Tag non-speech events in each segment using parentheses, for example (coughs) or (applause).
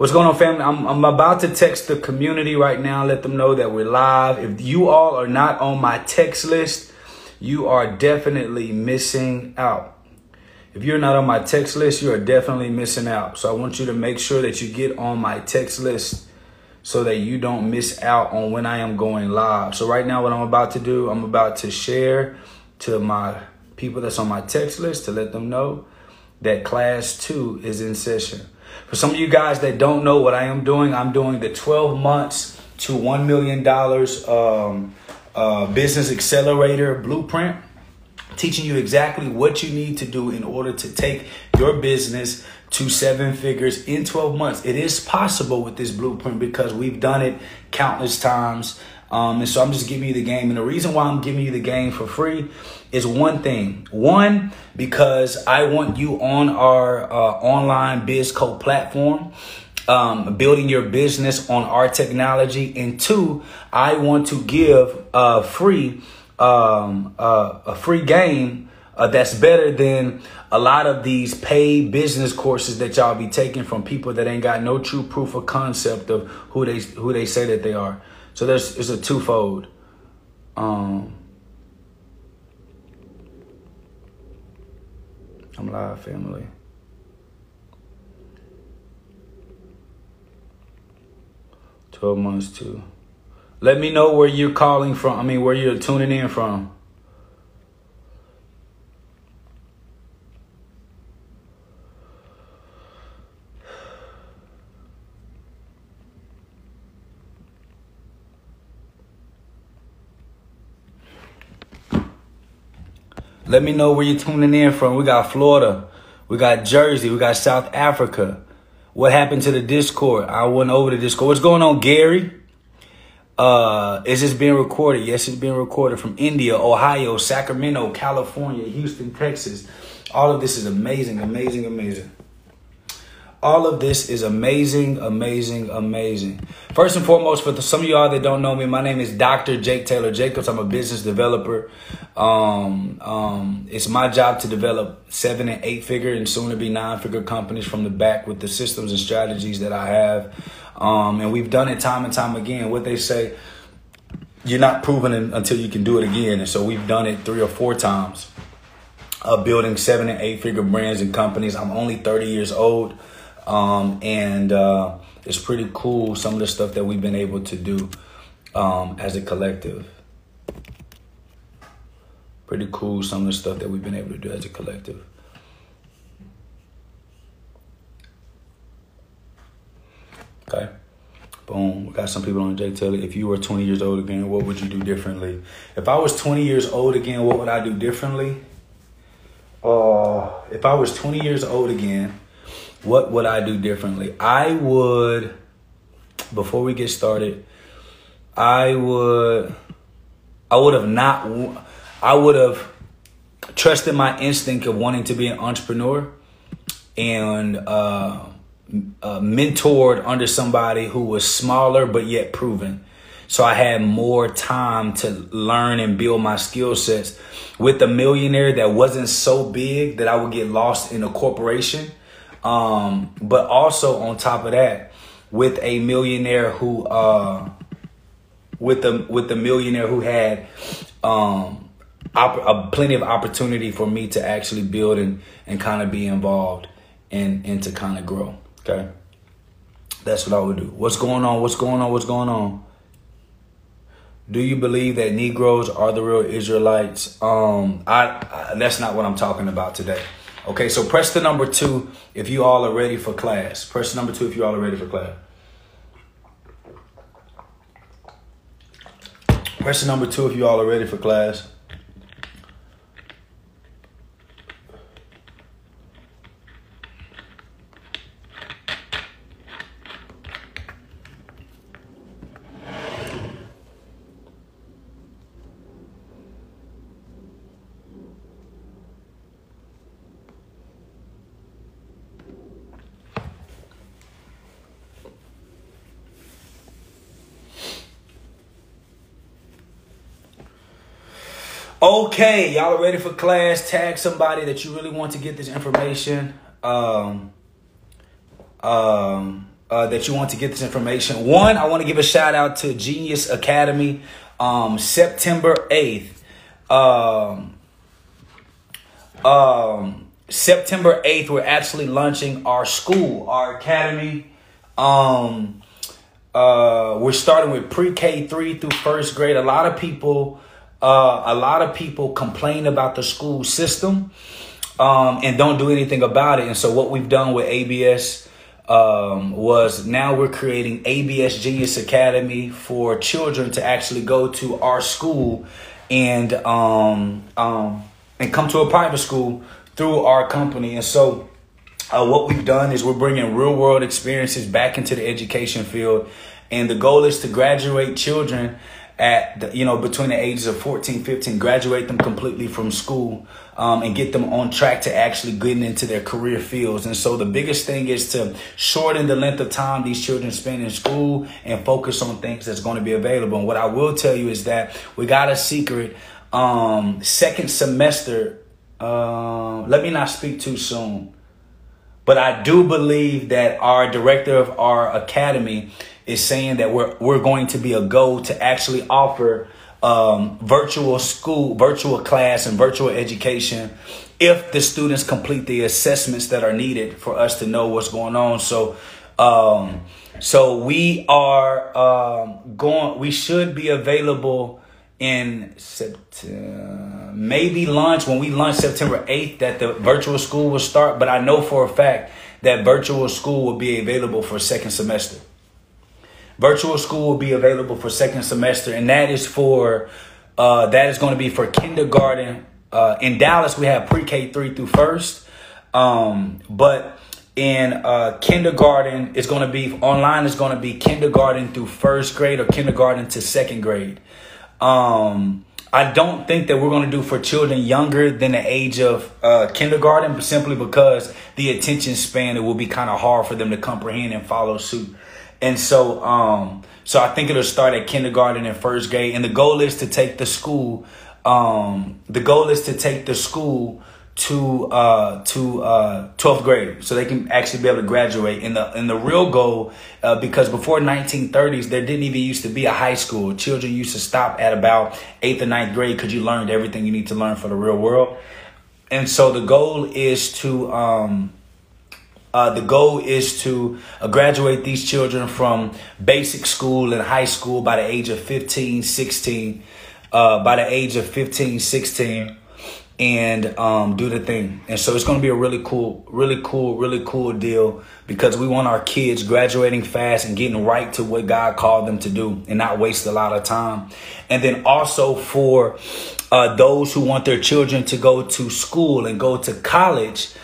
What's going on, family? I'm, I'm about to text the community right now, let them know that we're live. If you all are not on my text list, you are definitely missing out. If you're not on my text list, you are definitely missing out. So I want you to make sure that you get on my text list so that you don't miss out on when I am going live. So right now, what I'm about to do, I'm about to share to my people that's on my text list to let them know that class two is in session. For some of you guys that don't know what I am doing, I'm doing the 12 months to $1 million um, uh, business accelerator blueprint, teaching you exactly what you need to do in order to take your business to seven figures in 12 months. It is possible with this blueprint because we've done it countless times. Um, and so I'm just giving you the game. And the reason why I'm giving you the game for free is one thing. One, because I want you on our uh, online biz code platform. Um, building your business on our technology, and two, I want to give a free, um, uh, a free game uh, that's better than a lot of these paid business courses that y'all be taking from people that ain't got no true proof of concept of who they who they say that they are. So there's it's a twofold. Um, I'm live, family. Twelve months too. Let me know where you're calling from. I mean, where you're tuning in from. Let me know where you're tuning in from. We got Florida. We got Jersey. We got South Africa. What happened to the Discord? I went over the Discord. What's going on, Gary? Uh, is this being recorded? Yes, it's being recorded from India, Ohio, Sacramento, California, Houston, Texas. All of this is amazing, amazing, amazing. All of this is amazing, amazing, amazing. First and foremost, for the, some of y'all that don't know me, my name is Dr. Jake Taylor Jacobs. I'm a business developer. Um, um, it's my job to develop seven and eight figure and soon to be nine figure companies from the back with the systems and strategies that I have. Um, and we've done it time and time again. What they say, you're not proven until you can do it again. And so we've done it three or four times. Uh, building seven and eight figure brands and companies. I'm only 30 years old. Um, and uh, it's pretty cool some of the stuff that we've been able to do um, as a collective. Pretty cool some of the stuff that we've been able to do as a collective. Okay. Boom. We got some people on Jake Taylor. If you were 20 years old again, what would you do differently? If I was 20 years old again, what would I do differently? Uh, if I was 20 years old again, what would I do differently? I would, before we get started, I would, I would have not, I would have trusted my instinct of wanting to be an entrepreneur and uh, uh, mentored under somebody who was smaller but yet proven. So I had more time to learn and build my skill sets with a millionaire that wasn't so big that I would get lost in a corporation um, but also on top of that, with a millionaire who, uh, with the with the millionaire who had um, op- a, plenty of opportunity for me to actually build and and kind of be involved and and to kind of grow. Okay, that's what I would do. What's going on? What's going on? What's going on? Do you believe that Negroes are the real Israelites? Um, I, I that's not what I'm talking about today. Okay, so press the number two if you all are ready for class. Press the number two if you all are ready for class. Press the number two if you all are ready for class. Okay, y'all are ready for class. Tag somebody that you really want to get this information. Um, um, uh, that you want to get this information. One, I want to give a shout out to Genius Academy. Um, September 8th. Um, um, September 8th, we're actually launching our school, our academy. Um, uh, we're starting with pre-K three through first grade. A lot of people, uh, a lot of people complain about the school system, um, and don't do anything about it. And so what we've done with ABS, um, was now we're creating ABS Genius Academy for children to actually go to our school and, um, um, and come to a private school through our company. And so, uh, what we've done is we're bringing real world experiences back into the education field. And the goal is to graduate children at the, you know between the ages of 14 15 graduate them completely from school um, and get them on track to actually getting into their career fields and so the biggest thing is to shorten the length of time these children spend in school and focus on things that's going to be available and what i will tell you is that we got a secret um, second semester uh, let me not speak too soon. But I do believe that our director of our academy is saying that we're we're going to be a go to actually offer um, virtual school, virtual class, and virtual education if the students complete the assessments that are needed for us to know what's going on. So, um, so we are um, going. We should be available in September, maybe launch when we launch September 8th that the virtual school will start. But I know for a fact that virtual school will be available for second semester. Virtual school will be available for second semester, and that is for uh, that is going to be for kindergarten. Uh, in Dallas, we have pre-K three through first, um, but in uh, kindergarten, it's going to be online. It's going to be kindergarten through first grade or kindergarten to second grade. Um, I don't think that we're going to do for children younger than the age of uh, kindergarten, simply because the attention span it will be kind of hard for them to comprehend and follow suit. And so, um, so I think it'll start at kindergarten and first grade. And the goal is to take the school. Um, the goal is to take the school to uh, to uh, 12th grade so they can actually be able to graduate and the and the real goal uh, because before 1930s there didn't even used to be a high school children used to stop at about 8th or 9th grade because you learned everything you need to learn for the real world and so the goal is to um, uh, the goal is to uh, graduate these children from basic school and high school by the age of 15 16 uh, by the age of 15 16 and um, do the thing. And so it's going to be a really cool, really cool, really cool deal because we want our kids graduating fast and getting right to what God called them to do and not waste a lot of time. And then also for uh, those who want their children to go to school and go to college.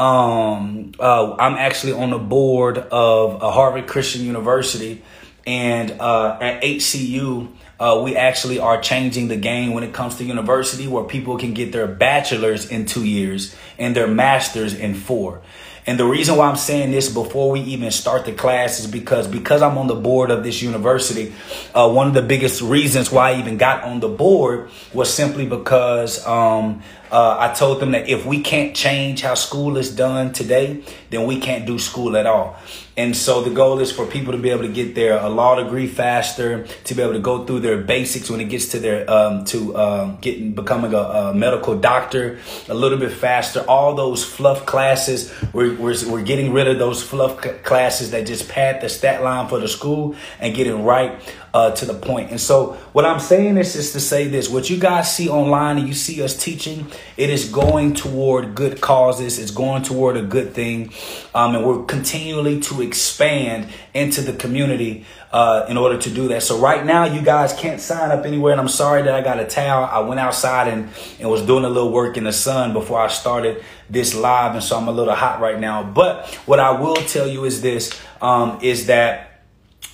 Um, uh, I'm actually on the board of a Harvard Christian University and uh, at HCU uh, we actually are changing the game when it comes to university where people can get their bachelor's in two years and their master's in four. And the reason why I'm saying this before we even start the class is because because I'm on the board of this university, uh, one of the biggest reasons why I even got on the board was simply because um, uh, I told them that if we can't change how school is done today, then we can't do school at all. And so the goal is for people to be able to get their a law degree faster, to be able to go through their basics when it gets to their um, to um, getting becoming a, a, medical doctor a little bit faster. All those fluff classes, we're, we're, we're getting rid of those fluff classes that just pad the stat line for the school and getting right uh, to the point. And so what I'm saying is just to say this, what you guys see online and you see us teaching, it is going toward good causes. It's going toward a good thing. Um, and we're continually to expand into the community uh, in order to do that. So right now, you guys can't sign up anywhere. And I'm sorry that I got a towel. I went outside and, and was doing a little work in the sun before I started this live. And so I'm a little hot right now. But what I will tell you is this, um, is that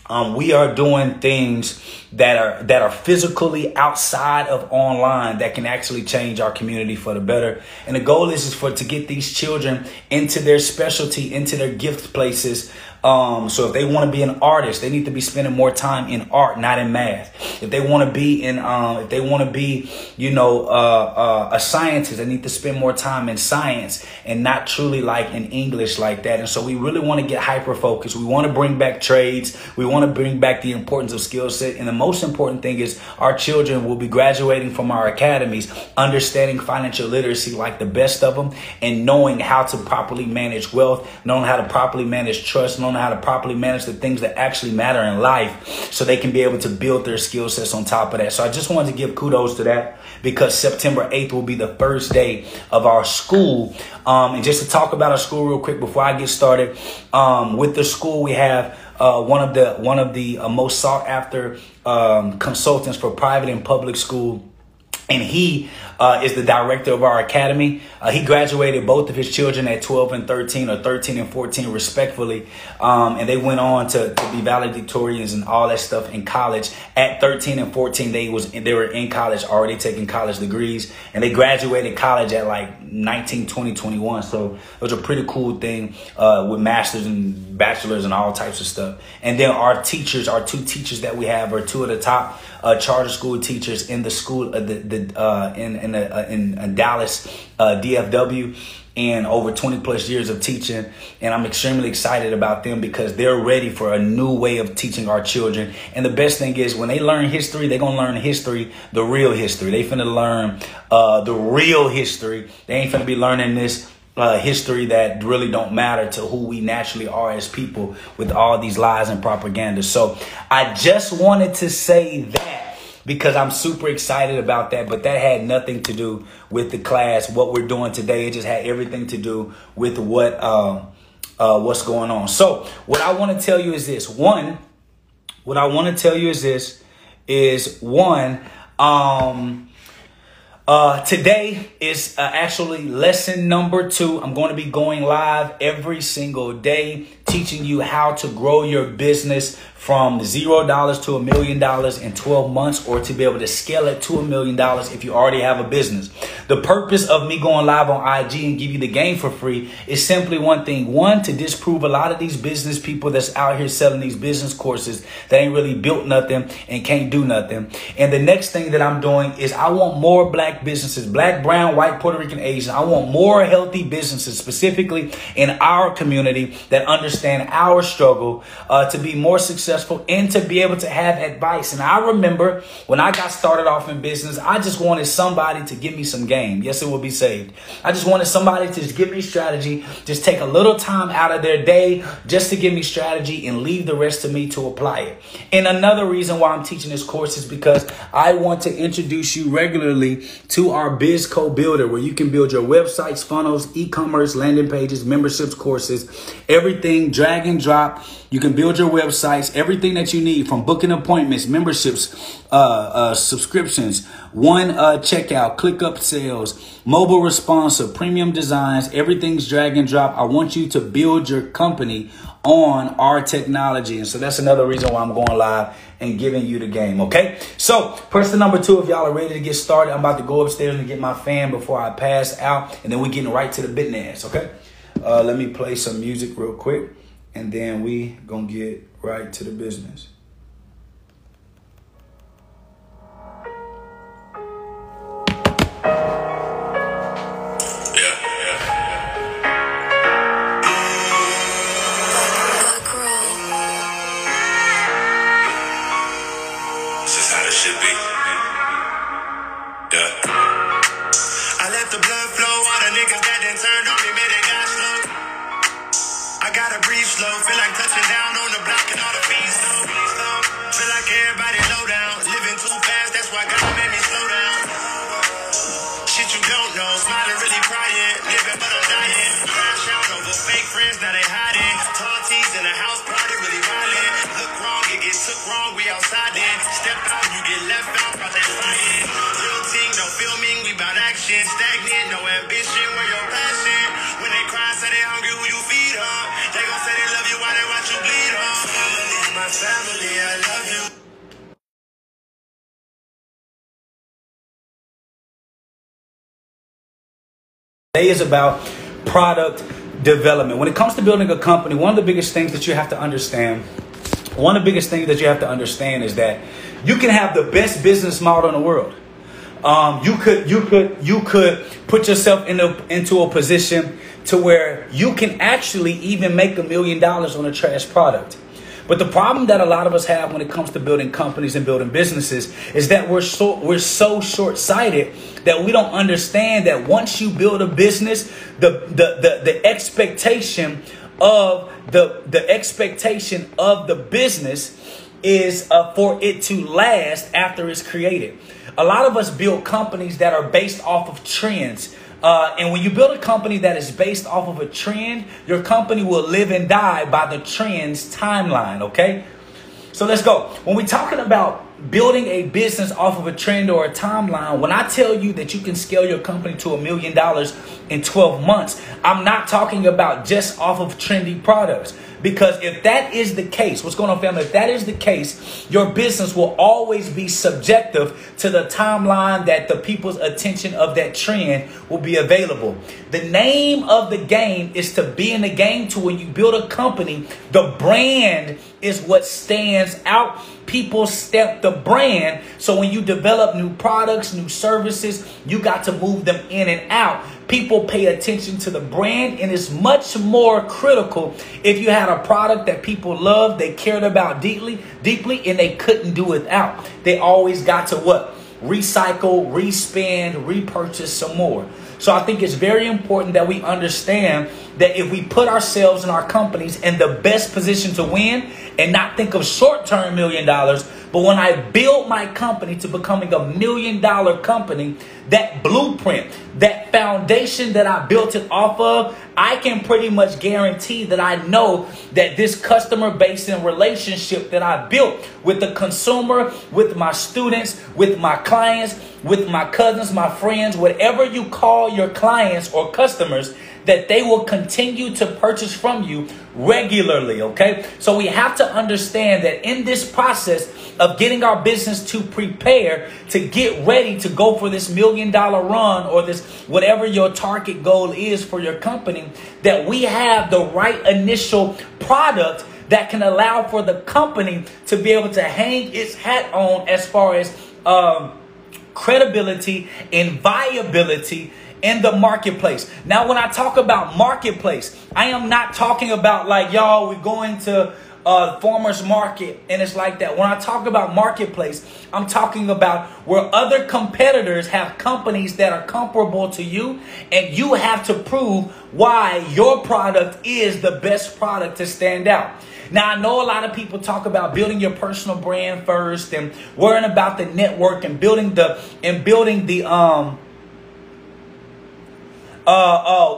um, we are doing things that are that are physically outside of online that can actually change our community for the better. And the goal is, is for to get these children into their specialty, into their gift places, Um, so if they want to be an artist, they need to be spending more time in art, not in math. If they want to be in, um, if they want to be, you know, uh, uh, a scientist, they need to spend more time in science and not truly like in English like that. And so we really want to get hyper focused. We want to bring back trades. We want to bring back the importance of skill set. And the most important thing is our children will be graduating from our academies, understanding financial literacy like the best of them and knowing how to properly manage wealth, knowing how to properly manage trust, knowing how to properly manage the things that actually matter in life so they can be able to build their skill sets on top of that. So I just wanted to give kudos to that because September 8th will be the first day of our school. Um, and just to talk about our school real quick before I get started, um, with the school we have uh, one of the one of the uh, most sought after um, consultants for private and public school and he uh, is the director of our academy. Uh, he graduated both of his children at 12 and 13 or 13 and 14 respectfully. Um, and they went on to, to be valedictorians and all that stuff in college. At 13 and 14, they was they were in college already taking college degrees and they graduated college at like 19, 20, 21. So it was a pretty cool thing uh, with masters and bachelors and all types of stuff. And then our teachers, our two teachers that we have are two of the top uh, charter school teachers in the school, uh, the, the uh, in in, uh, in, in Dallas uh, DFW and over 20 plus years of teaching. And I'm extremely excited about them because they're ready for a new way of teaching our children. And the best thing is when they learn history, they're to learn history, the real history. They finna learn uh, the real history. They ain't finna be learning this uh, history that really don't matter to who we naturally are as people with all these lies and propaganda. So I just wanted to say that because I'm super excited about that, but that had nothing to do with the class, what we're doing today. It just had everything to do with what, uh, uh, what's going on. So what I want to tell you is this one, what I want to tell you is this is one, um, uh, today is uh, actually lesson number two. I'm going to be going live every single day, teaching you how to grow your business from zero dollars to a million dollars in 12 months or to be able to scale it to a million dollars if you already have a business. The purpose of me going live on IG and give you the game for free is simply one thing. One, to disprove a lot of these business people that's out here selling these business courses that ain't really built nothing and can't do nothing. And the next thing that I'm doing is I want more black businesses, black, brown, white, Puerto Rican, Asian. I want more healthy businesses specifically in our community that understand our struggle uh, to be more successful and to be able to have advice. And I remember when I got started off in business, I just wanted somebody to give me some game. Yes, it will be saved. I just wanted somebody to just give me strategy, just take a little time out of their day just to give me strategy and leave the rest to me to apply it. And another reason why I'm teaching this course is because I want to introduce you regularly to our BizCo Builder where you can build your websites, funnels, e-commerce, landing pages, memberships, courses, everything drag and drop you can build your websites, everything that you need from booking appointments, memberships, uh, uh, subscriptions, one uh, checkout, click upsells, mobile responsive, premium designs, everything's drag and drop. I want you to build your company on our technology. And so that's another reason why I'm going live and giving you the game. Okay. So person number two, if y'all are ready to get started, I'm about to go upstairs and get my fan before I pass out. And then we're getting right to the business. Okay. Uh, let me play some music real quick and then we gonna get right to the business. Today is about product development. When it comes to building a company, one of the biggest things that you have to understand, one of the biggest things that you have to understand is that you can have the best business model in the world. Um, you could you could you could put yourself in a, into a position to where you can actually even make a million dollars on a trash product. But the problem that a lot of us have when it comes to building companies and building businesses is that we're so we're so short-sighted that we don't understand that once you build a business, the the the, the expectation of the the expectation of the business is uh, for it to last after it's created. A lot of us build companies that are based off of trends. Uh, and when you build a company that is based off of a trend, your company will live and die by the trend's timeline, okay? So let's go. When we're talking about building a business off of a trend or a timeline, when I tell you that you can scale your company to a million dollars in 12 months, I'm not talking about just off of trendy products. Because if that is the case, what's going on, family? If that is the case, your business will always be subjective to the timeline that the people's attention of that trend will be available. The name of the game is to be in the game to when you build a company, the brand is what stands out. People step the brand. So when you develop new products, new services, you got to move them in and out people pay attention to the brand and it's much more critical if you had a product that people loved they cared about deeply deeply and they couldn't do without they always got to what recycle respend repurchase some more so i think it's very important that we understand that if we put ourselves and our companies in the best position to win and not think of short-term million dollars but when I build my company to becoming a million dollar company, that blueprint, that foundation that I built it off of, I can pretty much guarantee that I know that this customer base and relationship that I built with the consumer, with my students, with my clients, with my cousins, my friends, whatever you call your clients or customers, that they will continue to purchase from you regularly, okay? So we have to understand that in this process of getting our business to prepare to get ready to go for this million dollar run or this whatever your target goal is for your company, that we have the right initial product that can allow for the company to be able to hang its hat on as far as um, credibility and viability in the marketplace. Now, when I talk about marketplace, I am not talking about like, y'all, we're going to uh, farmers market and it's like that. When I talk about marketplace, I'm talking about where other competitors have companies that are comparable to you and you have to prove why your product is the best product to stand out. Now I know a lot of people talk about building your personal brand first and worrying about the network and building the and building the um uh,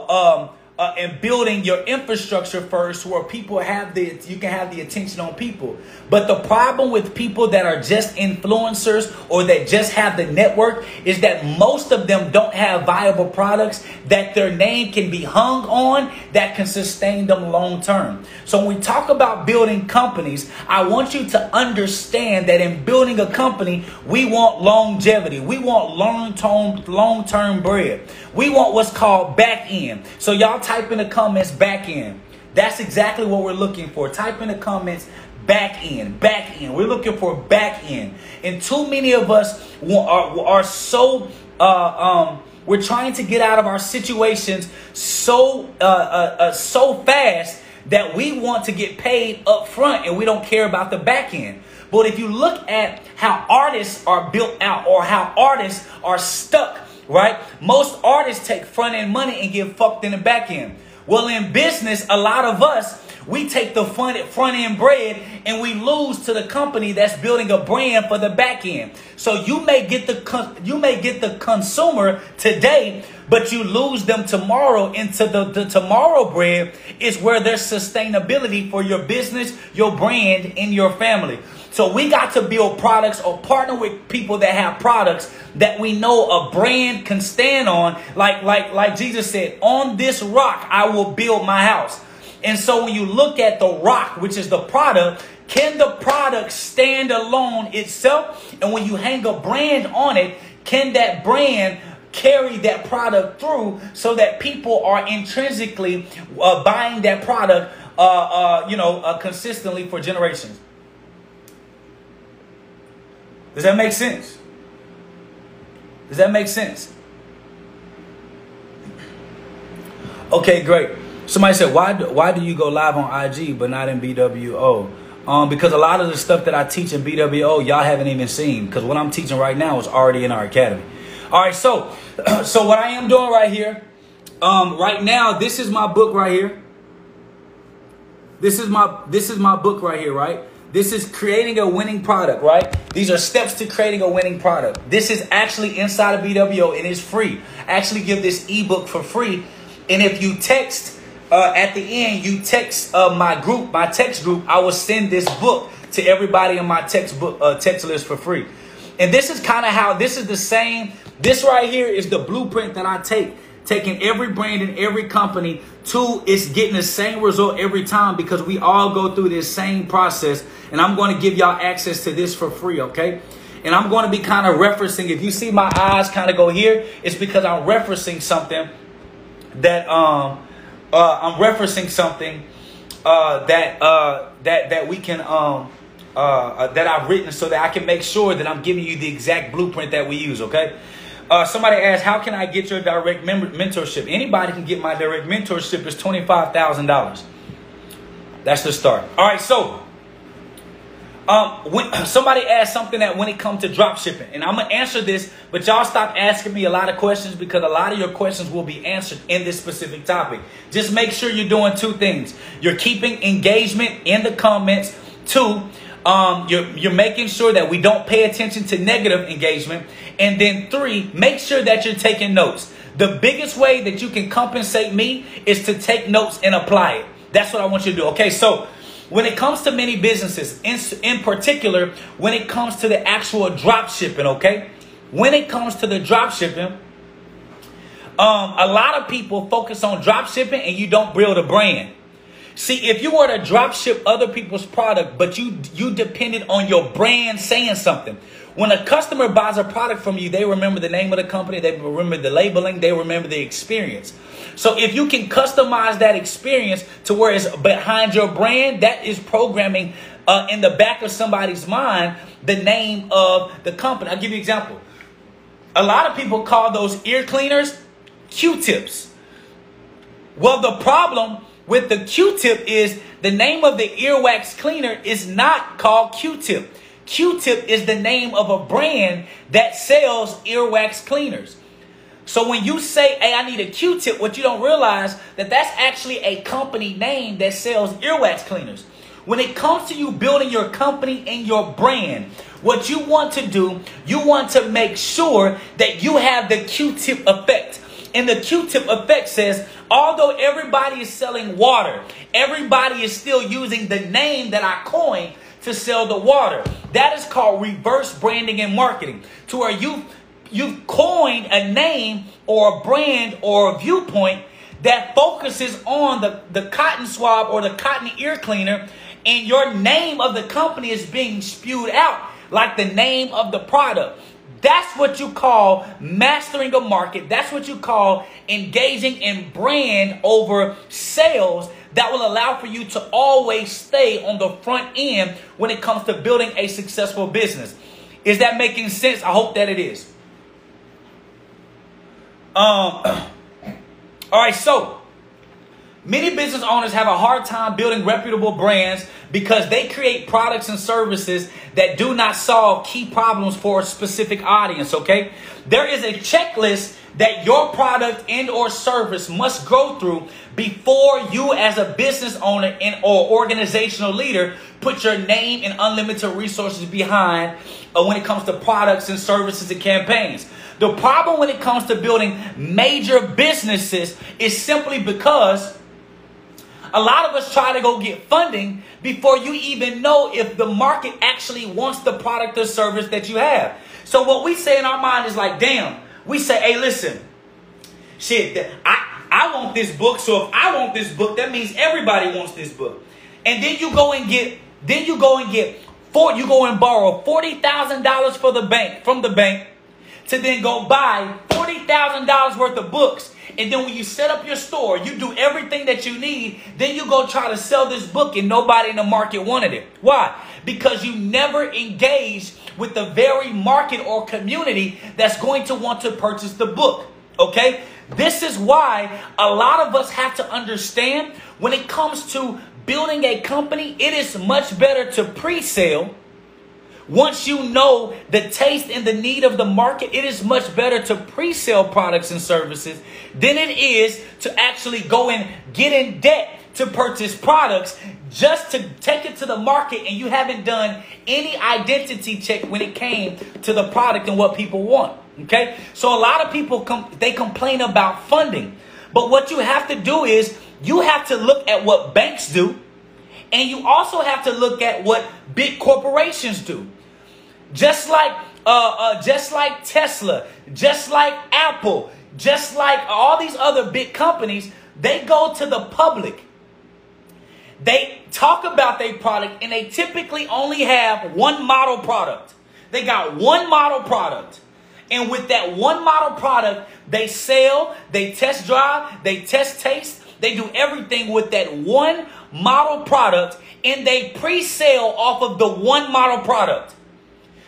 uh, um, uh, and building your infrastructure first where people have the you can have the attention on people. But the problem with people that are just influencers or that just have the network is that most of them don't have viable products that their name can be hung on that can sustain them long term. So when we talk about building companies i want you to understand that in building a company we want longevity. We want long term long term bread we want what's called back end so y'all type in the comments back end. That's exactly what we're looking for. Type in the comments back end, back end. We're looking for back end. And too many of us are, are so, uh, um, we're trying to get out of our situations so, uh, uh, uh, so fast that we want to get paid up front and we don't care about the back end. But if you look at how artists are built out or how artists are stuck right? Most artists take front end money and get fucked in the back end. Well, in business, a lot of us, we take the front, front end bread and we lose to the company that's building a brand for the back end. So you may get the you may get the consumer today, but you lose them tomorrow into the, the tomorrow bread is where there's sustainability for your business, your brand, and your family. So we got to build products or partner with people that have products that we know a brand can stand on. Like, like, like Jesus said, on this rock, I will build my house. And so when you look at the rock, which is the product, can the product stand alone itself? And when you hang a brand on it, can that brand carry that product through so that people are intrinsically uh, buying that product, uh, uh, you know, uh, consistently for generations. Does that make sense? Does that make sense? Okay, great. Somebody said, why do, why do you go live on IG but not in BWO? Um, because a lot of the stuff that I teach in BWO, y'all haven't even seen. Because what I'm teaching right now is already in our academy. All right, so (clears throat) so what I am doing right here, um, right now, this is my book right here. This is my this is my book right here, right? This is creating a winning product, right? These are steps to creating a winning product. This is actually inside of BWO and it's free. I actually give this ebook for free. And if you text uh, at the end, you text uh, my group, my text group, I will send this book to everybody in my textbook uh, text list for free. And this is kind of how this is the same. This right here is the blueprint that I take, taking every brand and every company to it's getting the same result every time because we all go through this same process. And I'm going to give y'all access to this for free, okay? And I'm going to be kind of referencing. If you see my eyes kind of go here, it's because I'm referencing something that um uh, I'm referencing something uh, that uh, that that we can um, uh, uh, that I've written so that I can make sure that I'm giving you the exact blueprint that we use. Okay. Uh, somebody asked, "How can I get your direct mentorship?" Anybody can get my direct mentorship. It's twenty five thousand dollars. That's the start. All right. So um, when (clears throat) somebody asked something that when it comes to drop shipping, and I'm gonna answer this, but y'all stop asking me a lot of questions because a lot of your questions will be answered in this specific topic. Just make sure you're doing two things: you're keeping engagement in the comments. Two, um, you're you're making sure that we don't pay attention to negative engagement, and then three, make sure that you're taking notes. The biggest way that you can compensate me is to take notes and apply it. That's what I want you to do. Okay, so when it comes to many businesses, in, in particular, when it comes to the actual drop shipping, okay? When it comes to the drop shipping, um, a lot of people focus on drop shipping and you don't build a brand. See, if you were to drop ship other people's product, but you you depended on your brand saying something, when a customer buys a product from you, they remember the name of the company, they remember the labeling, they remember the experience. So if you can customize that experience to where it's behind your brand, that is programming uh, in the back of somebody's mind the name of the company. I'll give you an example. A lot of people call those ear cleaners Q-tips. Well, the problem with the Q-tip is the name of the earwax cleaner is not called Q-tip. Q-tip is the name of a brand that sells earwax cleaners. So when you say, hey, I need a Q-tip, what you don't realize that that's actually a company name that sells earwax cleaners. When it comes to you building your company and your brand, what you want to do, you want to make sure that you have the Q-tip effect. And the Q-tip effect says, although everybody is selling water, everybody is still using the name that I coined to sell the water. That is called reverse branding and marketing. To where you you've coined a name or a brand or a viewpoint that focuses on the, the cotton swab or the cotton ear cleaner, and your name of the company is being spewed out like the name of the product. That's what you call mastering a market. That's what you call engaging in brand over sales that will allow for you to always stay on the front end when it comes to building a successful business. Is that making sense? I hope that it is. Um, (clears throat) all right, so many business owners have a hard time building reputable brands because they create products and services that do not solve key problems for a specific audience, okay? There is a checklist that your product and or service must go through before you as a business owner and or organizational leader put your name and unlimited resources behind uh, when it comes to products and services and campaigns. The problem when it comes to building major businesses is simply because a lot of us try to go get funding before you even know if the market actually wants the product or service that you have. So what we say in our mind is like, damn, we say, hey, listen, shit, I, I want this book. So if I want this book, that means everybody wants this book. And then you go and get, then you go and get, four, you go and borrow $40,000 for the bank, from the bank to then go buy $40,000 worth of books. And then when you set up your store, you do everything that you need, then you go try to sell this book and nobody in the market wanted it. Why? Because you never engaged with the very market or community that's going to want to purchase the book. Okay? This is why a lot of us have to understand when it comes to building a company, it is much better to pre sale. Once you know the taste and the need of the market, it is much better to pre sale products and services than it is to actually go and get in debt to purchase products just to take it to the market and you haven't done any identity check when it came to the product and what people want. Okay? So a lot of people com- they complain about funding. But what you have to do is you have to look at what banks do and you also have to look at what big corporations do. Just like uh, uh, just like Tesla, just like Apple, just like all these other big companies, they go to the public. They talk about their product and they typically only have one model product. They got one model product. And with that one model product, they sell, they test drive, they test taste, they do everything with that one model product and they pre sale off of the one model product.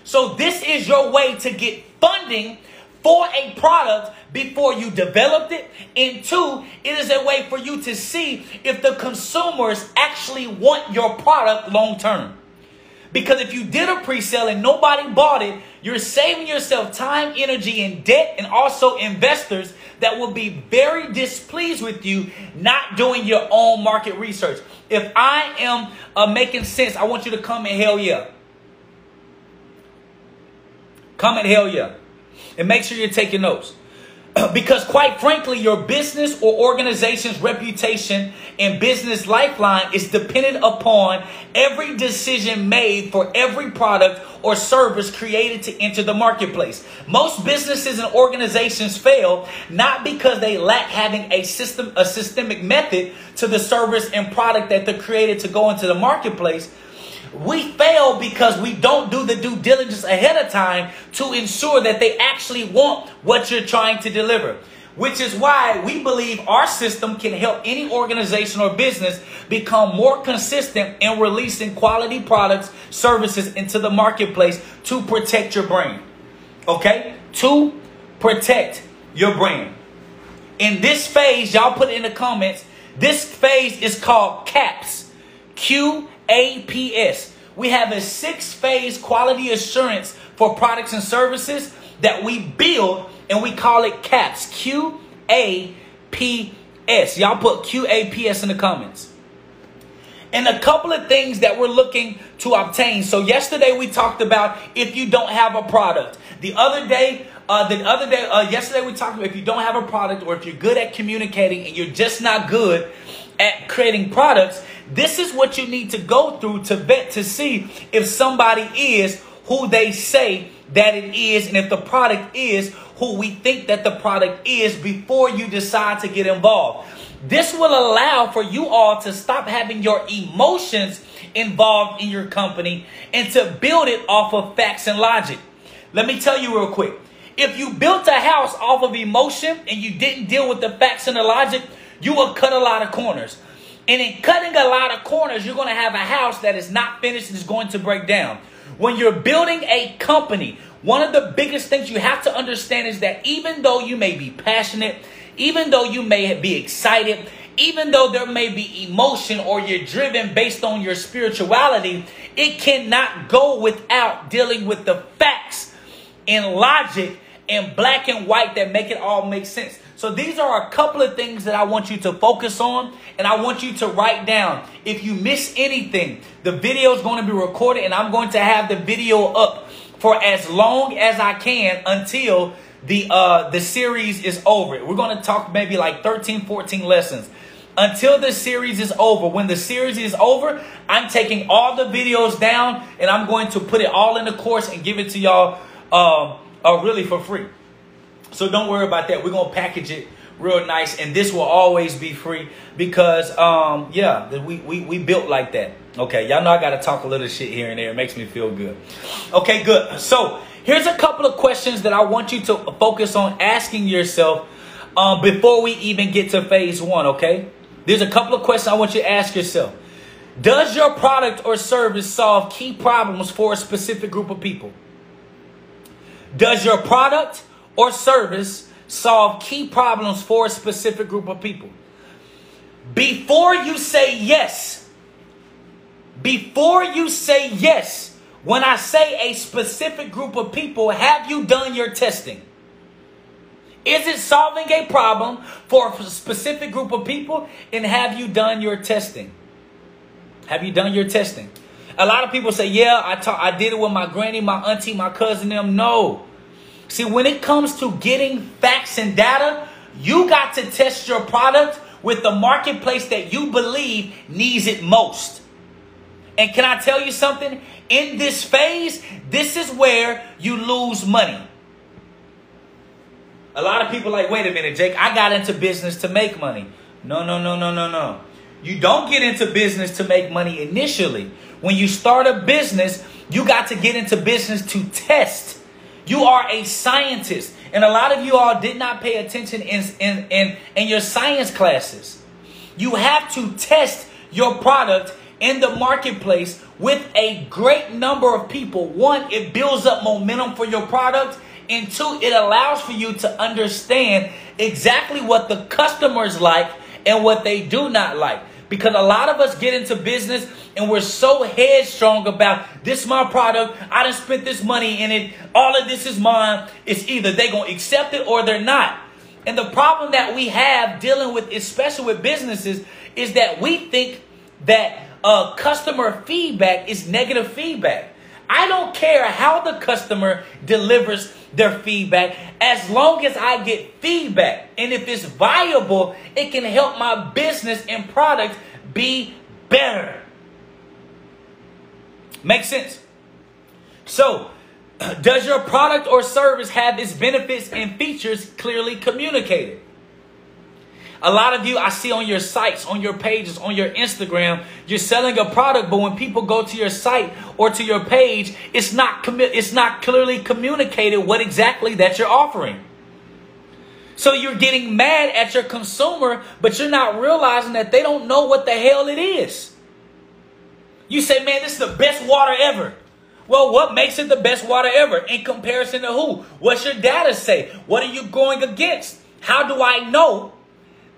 So, this is your way to get funding for a product before you developed it. And two, it is a way for you to see if the consumers actually want your product long term. Because if you did a pre sale and nobody bought it, you're saving yourself time, energy, and debt, and also investors that will be very displeased with you not doing your own market research. If I am uh, making sense, I want you to come and hell yeah. Come and hell yeah. And make sure you're taking notes. (clears throat) because quite frankly, your business or organization's reputation and business lifeline is dependent upon every decision made for every product or service created to enter the marketplace. Most businesses and organizations fail not because they lack having a system, a systemic method to the service and product that they're created to go into the marketplace, we fail because we don't do the due diligence ahead of time to ensure that they actually want what you're trying to deliver. Which is why we believe our system can help any organization or business become more consistent in releasing quality products, services into the marketplace to protect your brand. Okay? To protect your brand. In this phase, y'all put it in the comments, this phase is called CAPS. Q APS. We have a six phase quality assurance for products and services that we build and we call it CAPS. Q A P S. Y'all put Q A P S in the comments. And a couple of things that we're looking to obtain. So yesterday we talked about if you don't have a product. The other day, uh, the other day, uh, yesterday we talked about if you don't have a product or if you're good at communicating and you're just not good at creating products, this is what you need to go through to vet to see if somebody is who they say that it is and if the product is who we think that the product is before you decide to get involved. This will allow for you all to stop having your emotions involved in your company and to build it off of facts and logic. Let me tell you real quick. If you built a house off of emotion and you didn't deal with the facts and the logic, you will cut a lot of corners. And in cutting a lot of corners, you're going to have a house that is not finished and is going to break down. When you're building a company, one of the biggest things you have to understand is that even though you may be passionate, even though you may be excited, even though there may be emotion or you're driven based on your spirituality, it cannot go without dealing with the facts and logic and black and white that make it all make sense. So these are a couple of things that I want you to focus on and I want you to write down. If you miss anything, the video is going to be recorded and I'm going to have the video up for as long as I can until the uh the series is over. We're going to talk maybe like 13 14 lessons until the series is over. When the series is over, I'm taking all the videos down and I'm going to put it all in the course and give it to y'all um, uh, really for free. So don't worry about that. We're gonna package it real nice, and this will always be free because um, yeah, we, we we built like that. Okay, y'all know I gotta talk a little shit here and there. It makes me feel good. Okay, good. So here's a couple of questions that I want you to focus on asking yourself um, before we even get to phase one. Okay, there's a couple of questions I want you to ask yourself. Does your product or service solve key problems for a specific group of people? Does your product or service solve key problems for a specific group of people? Before you say yes, before you say yes, when I say a specific group of people, have you done your testing? Is it solving a problem for a specific group of people? And have you done your testing? Have you done your testing? A lot of people say, yeah, I, ta- I did it with my granny, my auntie, my cousin, them. No. See, when it comes to getting facts and data, you got to test your product with the marketplace that you believe needs it most. And can I tell you something? In this phase, this is where you lose money. A lot of people like, wait a minute, Jake, I got into business to make money. No, no, no, no, no, no. You don't get into business to make money initially. When you start a business, you got to get into business to test. You are a scientist. And a lot of you all did not pay attention in, in, in, in your science classes. You have to test your product in the marketplace with a great number of people. One, it builds up momentum for your product. And two, it allows for you to understand exactly what the customers like and what they do not like. Because a lot of us get into business and we're so headstrong about this my product. I done spent this money in it. All of this is mine. It's either they're gonna accept it or they're not. And the problem that we have dealing with, especially with businesses, is that we think that uh, customer feedback is negative feedback. I don't care how the customer delivers their feedback as long as I get feedback. And if it's viable, it can help my business and product be better. Make sense? So, (clears throat) does your product or service have its benefits and features clearly communicated? A lot of you I see on your sites, on your pages, on your Instagram, you're selling a product, but when people go to your site or to your page, it's not commi- it's not clearly communicated what exactly that you're offering. So you're getting mad at your consumer, but you're not realizing that they don't know what the hell it is. You say, man, this is the best water ever. Well, what makes it the best water ever? In comparison to who? What's your data say? What are you going against? How do I know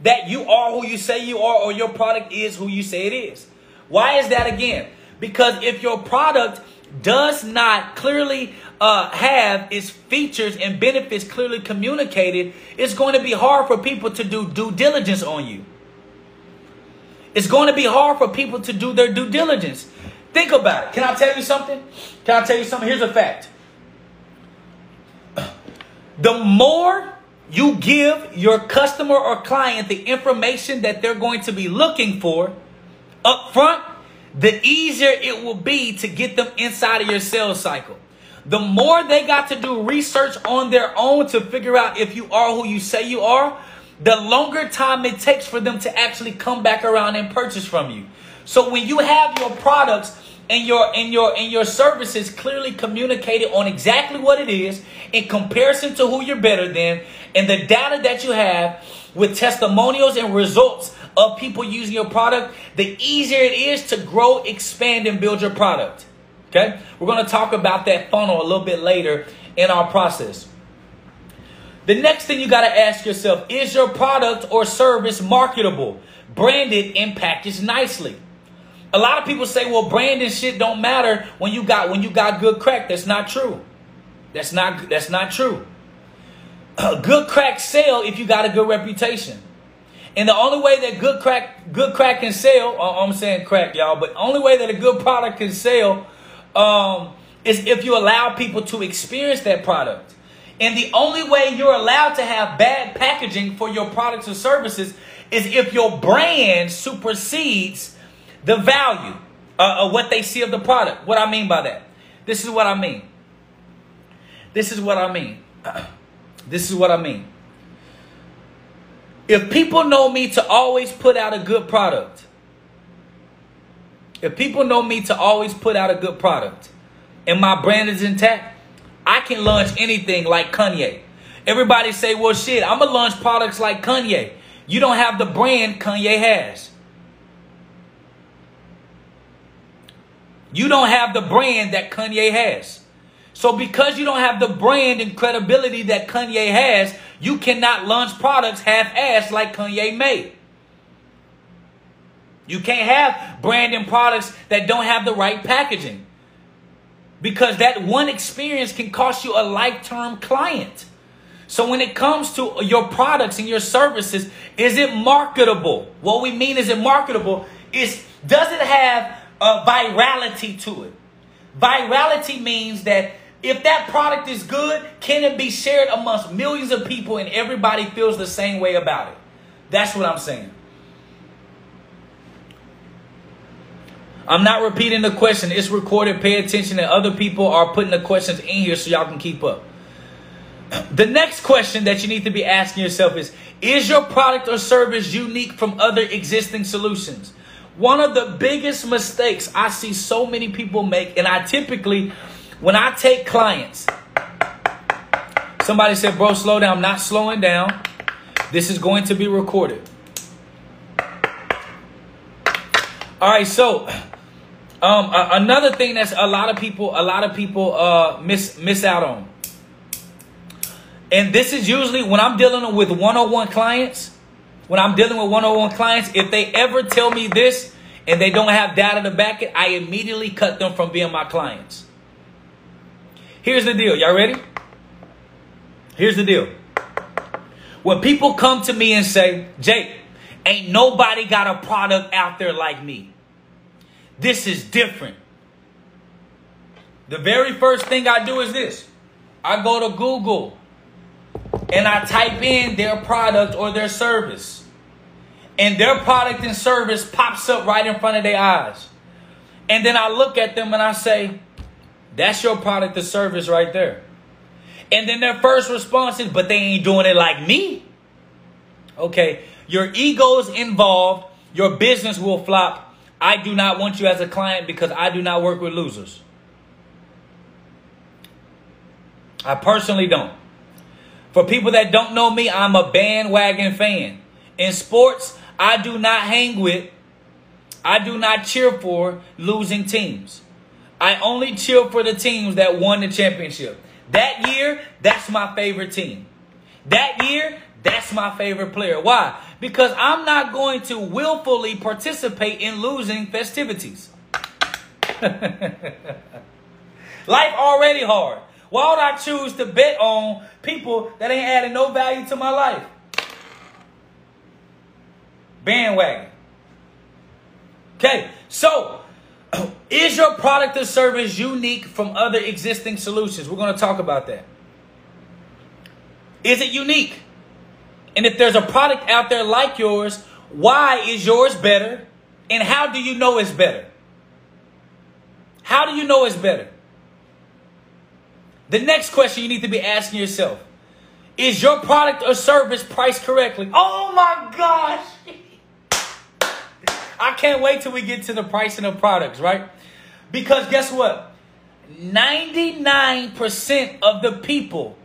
that you are who you say you are or your product is who you say it is. Why is that again? Because if your product does not clearly uh, have its features and benefits clearly communicated, it's going to be hard for people to do due diligence on you. It's going to be hard for people to do their due diligence. Think about it. Can I tell you something? Can I tell you something? Here's a fact. (clears throat) The more you give your customer or client the information that they're going to be looking for up front, the easier it will be to get them inside of your sales cycle. The more they got to do research on their own to figure out if you are who you say you are, the longer time it takes for them to actually come back around and purchase from you. So when you have your products and your and your and your services clearly communicated on exactly what it is in comparison to who you're better than. And the data that you have with testimonials and results of people using your product the easier it is to grow expand and build your product. Okay? We're going to talk about that funnel a little bit later in our process. The next thing you got to ask yourself is your product or service marketable branded and packaged nicely a lot of people say, well, brand and shit don't matter when you got when you got good crack. That's not true. That's not that's not true. A (clears throat) good crack sell if you got a good reputation. And the only way that good crack good crack can sell, uh, I'm saying crack, y'all, but only way that a good product can sell um, is if you allow people to experience that product. And the only way you're allowed to have bad packaging for your products or services is if your brand supersedes the value uh, of what they see of the product. What I mean by that. This is what I mean. This is what I mean. (clears throat) This is what I mean. If people know me to always put out a good product, if people know me to always put out a good product and my brand is intact, I can launch anything like Kanye. Everybody say, well, shit, I'm going to launch products like Kanye. You don't have the brand Kanye has. You don't have the brand that Kanye has. So because you don't have the brand and credibility that Kanye has, you cannot launch products half-assed like Kanye made. You can't have brand and products that don't have the right packaging. Because that one experience can cost you a lifetime client. So when it comes to your products and your services, is it marketable? What we mean is it marketable is does it have a virality to it? Virality means that if that product is good, can it be shared amongst millions of people and everybody feels the same way about it? That's what I'm saying. I'm not repeating the question. It's recorded. Pay attention and other people are putting the questions in here so y'all can keep up. (clears throat) The next question that you need to be asking yourself is, is your product or service unique from other existing solutions? One of the biggest mistakes I see so many people make, and I typically, when I take clients, somebody said, bro, slow down. I'm not slowing down. This is going to be recorded. All right, so um, another thing that's a lot of people, a lot of people uh, miss miss out on, and this is usually when I'm dealing with one-on-one clients. When I'm dealing with one-on-one clients, if they ever tell me this and they don't have data to back it, I immediately cut them from being my clients. Here's the deal. Y'all ready? Here's the deal. When people come to me and say, Jake, ain't nobody got a product out there like me. This is different. The very first thing I do is this I go to Google and I type in their product or their service. And their product and service pops up right in front of their eyes. And then I look at them and I say, That's your product or service right there. And then their first response is, But they ain't doing it like me. Okay, your ego's involved, your business will flop, I do not want you as a client because I do not work with losers. I personally don't. For people that don't know me, I'm a bandwagon fan. In sports, I do not hang with, I do not cheer for losing teams. I only cheer for the teams that won the championship. That year, that's my favorite team. That year, that's my favorite player. Why? because I'm not going to willfully participate in losing festivities. (laughs) Life already hard. Why would I choose to bet on people that ain't adding no value to my life? Bandwagon. Okay, so (clears throat) is your product or service unique from other existing solutions? We're going to talk about that. Is it unique? And if there's a product out there like yours, why is yours better? And how do you know it's better? How do you know it's better? The next question you need to be asking yourself is your product or service priced correctly? Oh my gosh! (laughs) I can't wait till we get to the pricing of products, right? Because guess what? 99% of the people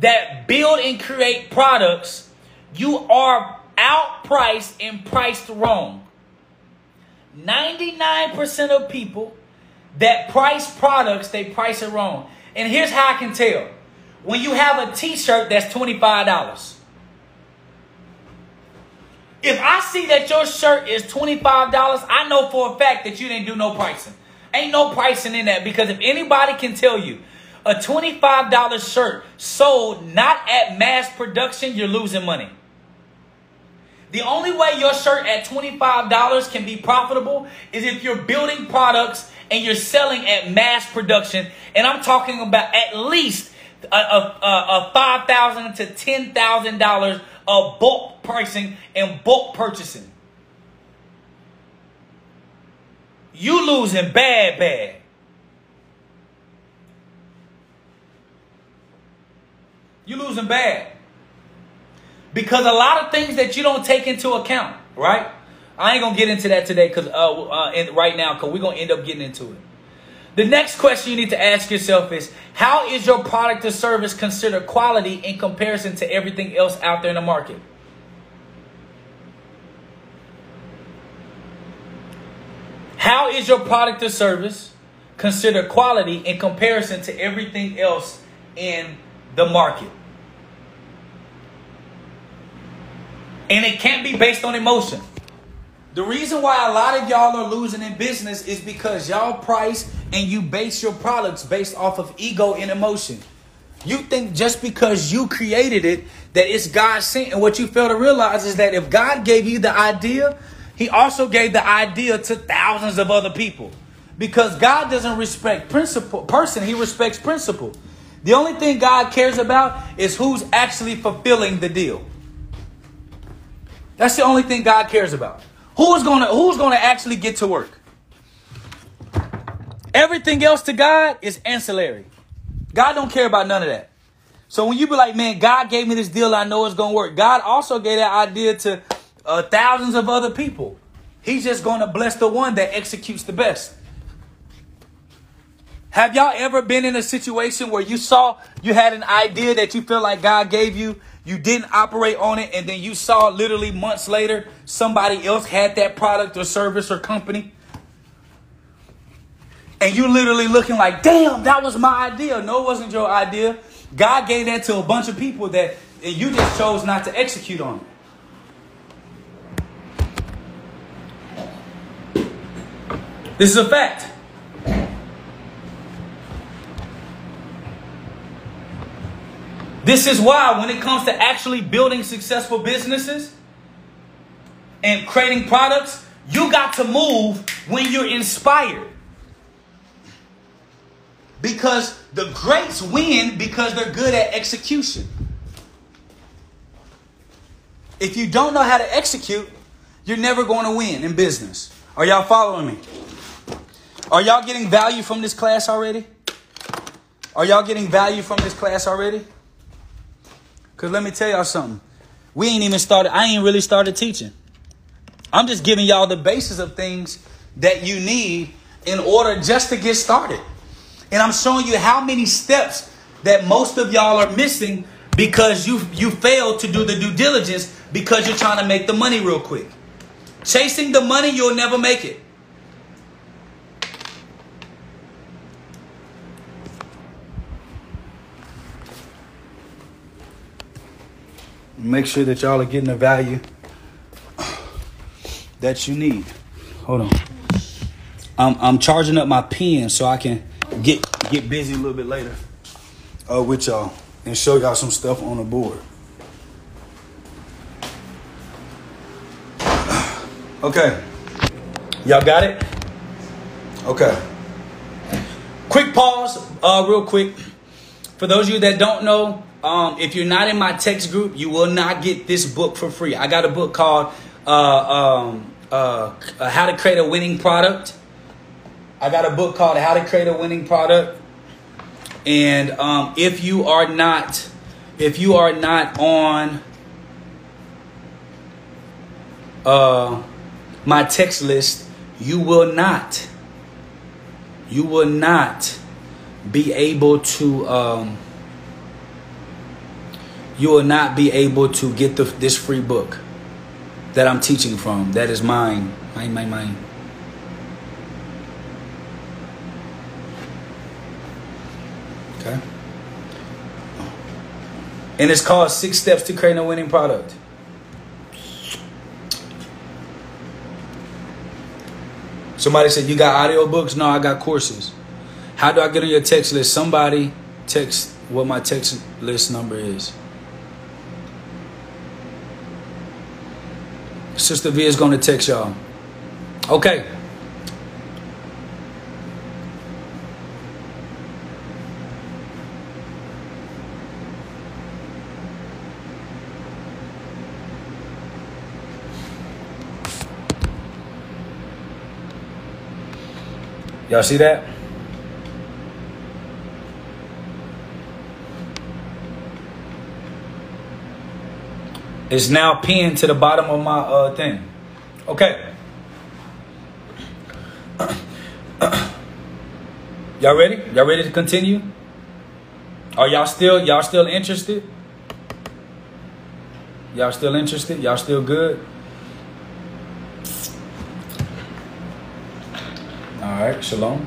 that build and create products, you are outpriced and priced wrong. 99% of people that price products, they price it wrong. And here's how I can tell. When you have a t-shirt that's $25. If I see that your shirt is $25, I know for a fact that you didn't do no pricing. Ain't no pricing in that because if anybody can tell you a $25 shirt sold not at mass production, you're losing money. The only way your shirt at $25 can be profitable is if you're building products and you're selling at mass production. And I'm talking about at least a, a, a, a 5,000 to $10,000 of bulk pricing and bulk purchasing. You losing bad, bad. You're losing bad. Because a lot of things that you don't take into account, right? I ain't gonna get into that today because uh, uh right now because we're gonna end up getting into it. The next question you need to ask yourself is how is your product or service considered quality in comparison to everything else out there in the market? How is your product or service considered quality in comparison to everything else in the market? And it can't be based on emotion. The reason why a lot of y'all are losing in business is because y'all price and you base your products based off of ego and emotion. You think just because you created it that it's God sent, and what you fail to realize is that if God gave you the idea, He also gave the idea to thousands of other people. Because God doesn't respect principle person, He respects principle. The only thing God cares about is who's actually fulfilling the deal. That's the only thing God cares about. Who's gonna who's gonna actually get to work? Everything else to God is ancillary. God don't care about none of that. So when you be like, man, God gave me this deal, I know it's gonna work. God also gave that idea to uh, thousands of other people. He's just gonna bless the one that executes the best. Have y'all ever been in a situation where you saw you had an idea that you feel like God gave you you didn't operate on it, and then you saw literally months later somebody else had that product or service or company. And you literally looking like, damn, that was my idea. No, it wasn't your idea. God gave that to a bunch of people that and you just chose not to execute on it. This is a fact. This is why, when it comes to actually building successful businesses and creating products, you got to move when you're inspired. Because the greats win because they're good at execution. If you don't know how to execute, you're never going to win in business. Are y'all following me? Are y'all getting value from this class already? Are y'all getting value from this class already? Because let me tell y'all something. We ain't even started, I ain't really started teaching. I'm just giving y'all the basis of things that you need in order just to get started. And I'm showing you how many steps that most of y'all are missing because you you failed to do the due diligence because you're trying to make the money real quick. Chasing the money, you'll never make it. Make sure that y'all are getting the value that you need. Hold on. I'm I'm charging up my pen so I can get get busy a little bit later uh, with y'all and show y'all some stuff on the board. (sighs) Okay. Y'all got it? Okay. Quick pause, uh, real quick. For those of you that don't know, um, if you're not in my text group, you will not get this book for free. I got a book called uh, um, uh, How to Create a Winning Product. I got a book called How to Create a Winning Product. And um, if you are not, if you are not on uh, my text list, you will not, you will not be able to. Um, you will not be able to get the, this free book that I'm teaching from. That is mine. Mine, mine, mine. Okay. And it's called Six Steps to Creating a Winning Product. Somebody said, You got audiobooks? No, I got courses. How do I get on your text list? Somebody text what my text list number is. Sister V is going to text y'all. Okay. Y'all see that? It's now pinned to the bottom of my uh, thing. Okay. (coughs) y'all ready? Y'all ready to continue? Are y'all still y'all still interested? Y'all still interested? Y'all still good? All right, shalom.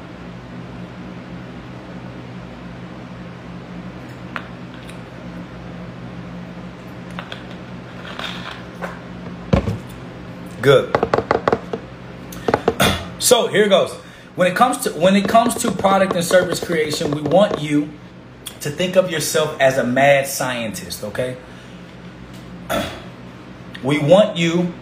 Good. (clears throat) So here goes. When it comes to when it comes to product and service creation, we want you to think of yourself as a mad scientist, okay? (clears throat) We want you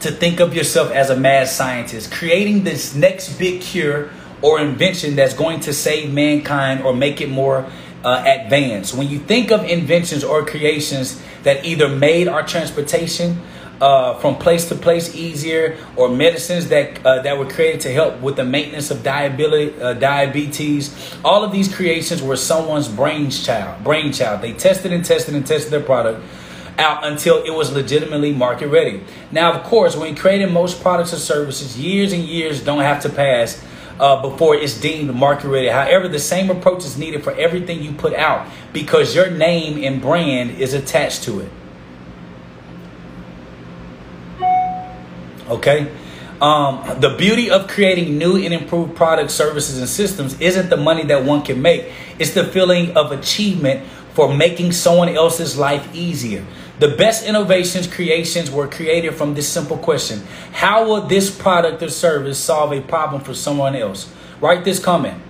to think of yourself as a mad scientist, creating this next big cure or invention that's going to save mankind or make it more uh, advanced. When you think of inventions or creations that either made our transportation uh, from place to place easier, or medicines that uh, that were created to help with the maintenance of diabetes. Uh, diabetes. All of these creations were someone's brainchild. Brainchild. They tested and tested and tested their product out until it was legitimately market ready. Now, of course, when creating most products or services, years and years don't have to pass uh, before it's deemed market ready. However, the same approach is needed for everything you put out because your name and brand is attached to it. Okay. Um, the beauty of creating new and improved products, services, and systems isn't the money that one can make. It's the feeling of achievement for making someone else's life easier. The best innovations, creations were created from this simple question How will this product or service solve a problem for someone else? Write this comment.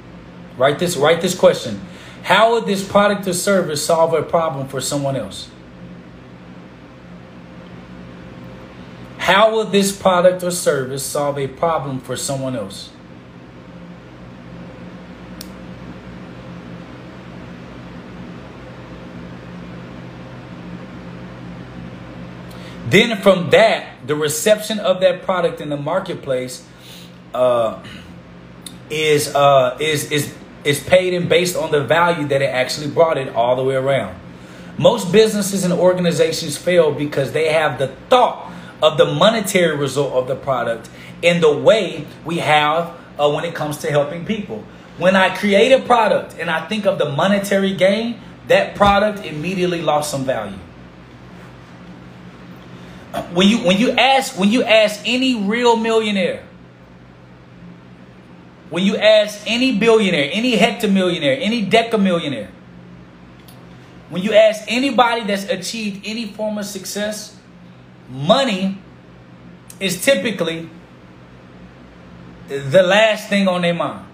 Write this, write this question. How would this product or service solve a problem for someone else? How will this product or service solve a problem for someone else? Then from that, the reception of that product in the marketplace uh, is uh, is is is paid and based on the value that it actually brought it all the way around. Most businesses and organizations fail because they have the thought of the monetary result of the product in the way we have uh, when it comes to helping people. When I create a product and I think of the monetary gain, that product immediately lost some value. When you when you ask when you ask any real millionaire, when you ask any billionaire, any hectomillionaire, any decamillionaire, when you ask anybody that's achieved any form of success, money is typically the last thing on their mind.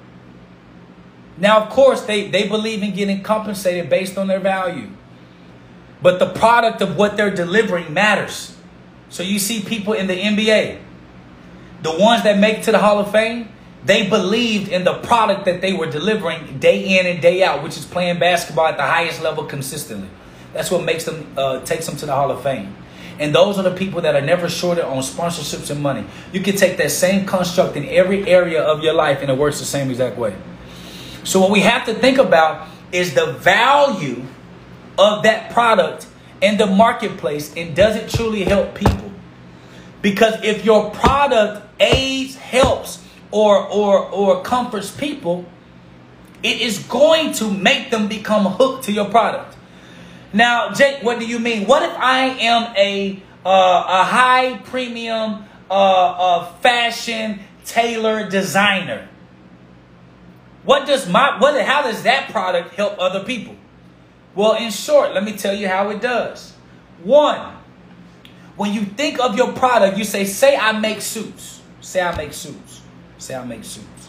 Now, of course, they, they believe in getting compensated based on their value. But the product of what they're delivering matters. So you see people in the NBA, the ones that make it to the Hall of Fame, they believed in the product that they were delivering day in and day out, which is playing basketball at the highest level consistently. That's what makes them uh, takes them to the Hall of Fame. And those are the people that are never shorted on sponsorships and money. You can take that same construct in every area of your life and it works the same exact way. So what we have to think about is the value of that product in the marketplace and does it truly help people? Because if your product aids, helps, or or or comforts people, it is going to make them become hooked to your product. Now, Jake, what do you mean? What if I am a uh, a high premium uh, uh, fashion tailor designer? What does my what? How does that product help other people? Well, in short, let me tell you how it does. One, when you think of your product, you say, "Say I make suits." Say I make suits. Say I make suits.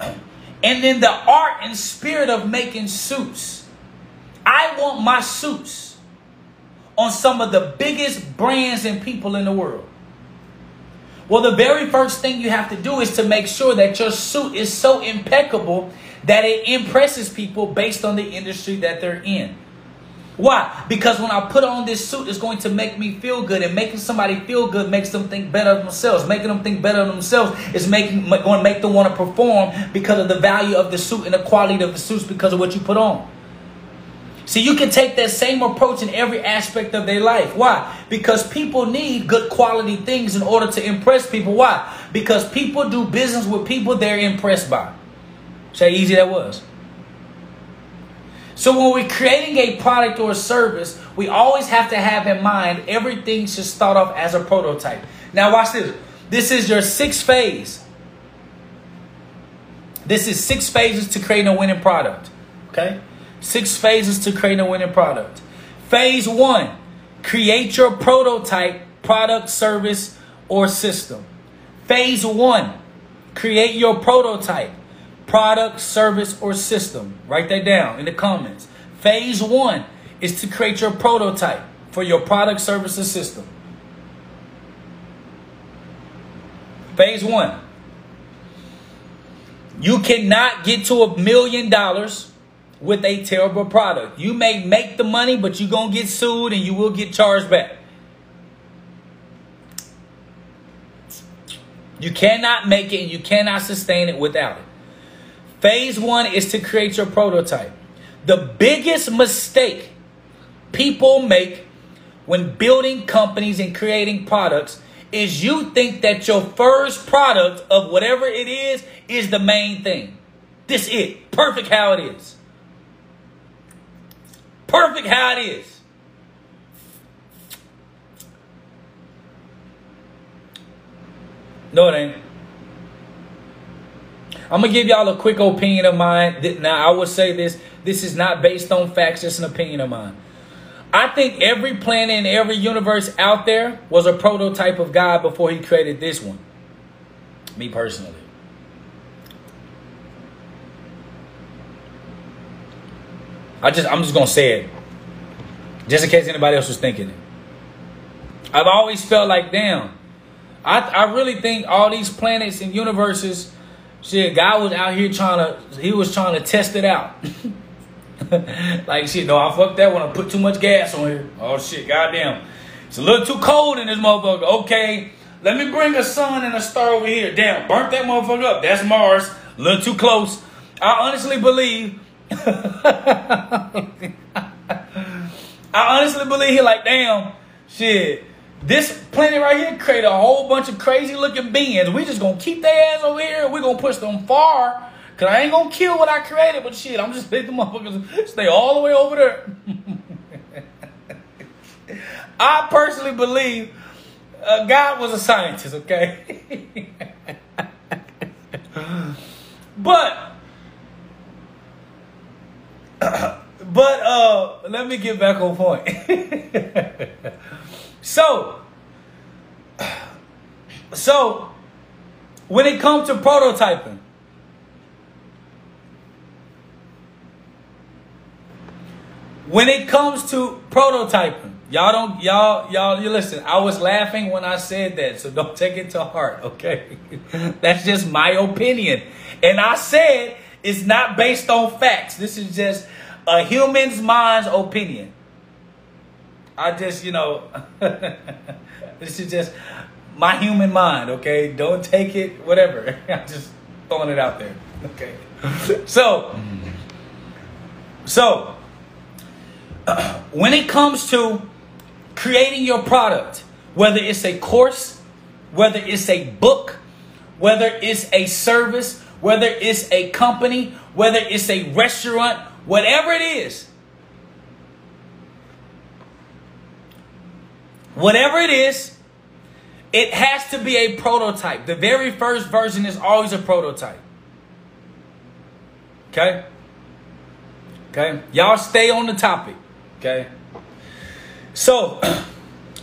(clears throat) And then the art and spirit of making suits I want my suits on some of the biggest brands and people in the world. Well, the very first thing you have to do is to make sure that your suit is so impeccable that it impresses people based on the industry that they're in. Why? Because when I put on this suit, it's going to make me feel good, and making somebody feel good makes them think better of themselves. Making them think better of themselves is making going to make them want to perform because of the value of the suit and the quality of the suits because of what you put on. See, you can take that same approach in every aspect of their life. Why? Because people need good quality things in order to impress people. Why? Because people do business with people they're impressed by. See how easy that was. So when we're creating a product or a service, we always have to have in mind everything should start off as a prototype. Now watch this. This is your sixth phase. This is six phases to create a winning product. Okay? Six phases to create a winning product. Phase one, create your prototype, product, service, or system. Phase one, create your prototype, product, service, or system. Write that down in the comments. Phase one is to create your prototype for your product, service, or system. Phase one. You cannot get to a million dollars with a terrible product. You may make the money, but you're going to get sued and you will get charged back. You cannot make it and you cannot sustain it without it. Phase one is to create your prototype. The biggest mistake people make when building companies and creating products is you think that your first product of whatever it is is the main thing. This it. Perfect how it is. Perfect how it is. No, it ain't. I'm gonna give y'all a quick opinion of mine. Now, I will say this: this is not based on facts; just an opinion of mine. I think every planet in every universe out there was a prototype of God before He created this one. Me personally. I just I'm just gonna say it. Just in case anybody else was thinking it. I've always felt like damn. I I really think all these planets and universes, shit, God was out here trying to he was trying to test it out. (laughs) like shit, no, I fucked that one. I put too much gas on here. Oh shit, goddamn. It's a little too cold in this motherfucker. Okay, let me bring a sun and a star over here. Damn, burnt that motherfucker up. That's Mars. A little too close. I honestly believe I honestly believe he like, damn, shit. This planet right here created a whole bunch of crazy looking beings. We just gonna keep their ass over here we gonna push them far. Cause I ain't gonna kill what I created, but shit, I'm just (laughs) letting the motherfuckers stay all the way over there. (laughs) I personally believe uh, God was a scientist, okay? (laughs) but (coughs) but uh, let me get back on point. (laughs) so, (coughs) so when it comes to prototyping, when it comes to prototyping, y'all don't y'all y'all you listen. I was laughing when I said that, so don't take it to heart, okay? (laughs) That's just my opinion, and I said it's not based on facts. This is just a human's mind's opinion. I just, you know, (laughs) this is just my human mind, okay? Don't take it, whatever. (laughs) I'm just throwing it out there, okay? (laughs) So, so, (clears throat) when it comes to creating your product, whether it's a course, whether it's a book, whether it's a service, whether it's a company, whether it's a restaurant, whatever it is, whatever it is, it has to be a prototype. The very first version is always a prototype. Okay? Okay? Y'all stay on the topic. Okay? So, (clears throat)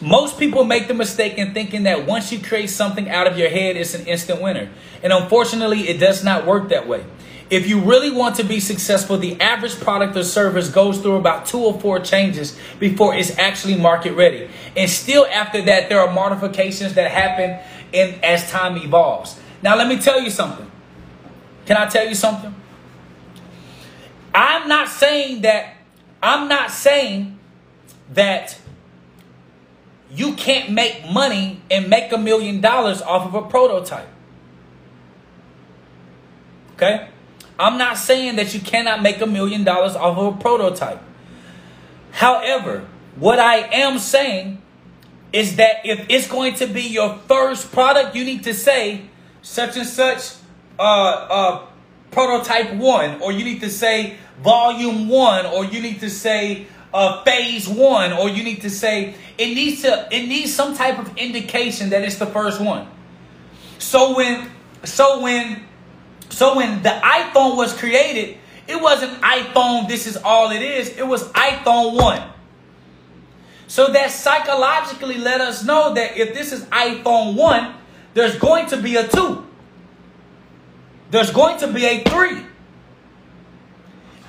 Most people make the mistake in thinking that once you create something out of your head, it's an instant winner. And unfortunately, it does not work that way. If you really want to be successful, the average product or service goes through about two or four changes before it's actually market ready. And still after that, there are modifications that happen in as time evolves. Now, let me tell you something. Can I tell you something? I'm not saying that, I'm not saying that you can't make money and make a million dollars off of a prototype. Okay? I'm not saying that you cannot make a million dollars off of a prototype. However, what I am saying is that if it's going to be your first product, you need to say, such and such uh, uh, prototype one, or you need to say volume one, or you need to say uh, phase one, or you need to say it needs to it needs some type of indication that it's the first one. So when so when so when the iPhone was created, it wasn't iPhone, this is all it is. It was iPhone 1. So that psychologically let us know that if this is iPhone 1, there's going to be a 2. There's going to be a 3.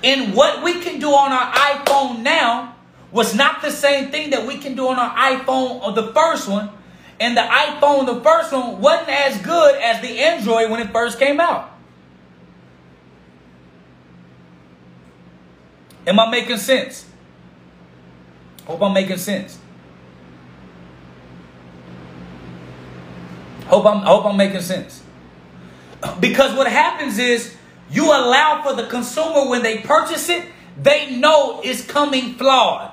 And what we can do on our iPhone now was not the same thing that we can do on our iPhone or the first one. And the iPhone, the first one, wasn't as good as the Android when it first came out. Am I making sense? Hope I'm making sense. Hope I'm hope I'm making sense. (clears throat) Because what happens is you allow for the consumer when they purchase it, they know it's coming flawed.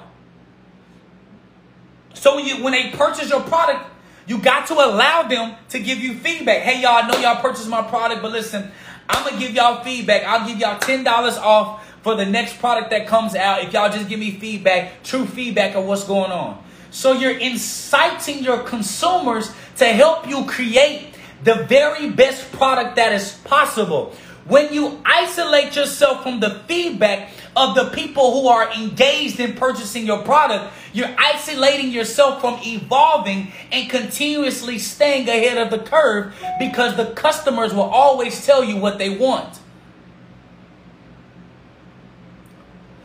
So when you when they purchase your product, you got to allow them to give you feedback. Hey y'all, I know y'all purchased my product, but listen, I'm gonna give y'all feedback. I'll give y'all ten dollars off for the next product that comes out if y'all just give me feedback, true feedback of what's going on. So you're inciting your consumers to help you create the very best product that is possible. When you isolate yourself from the feedback of the people who are engaged in purchasing your product, you're isolating yourself from evolving and continuously staying ahead of the curve because the customers will always tell you what they want.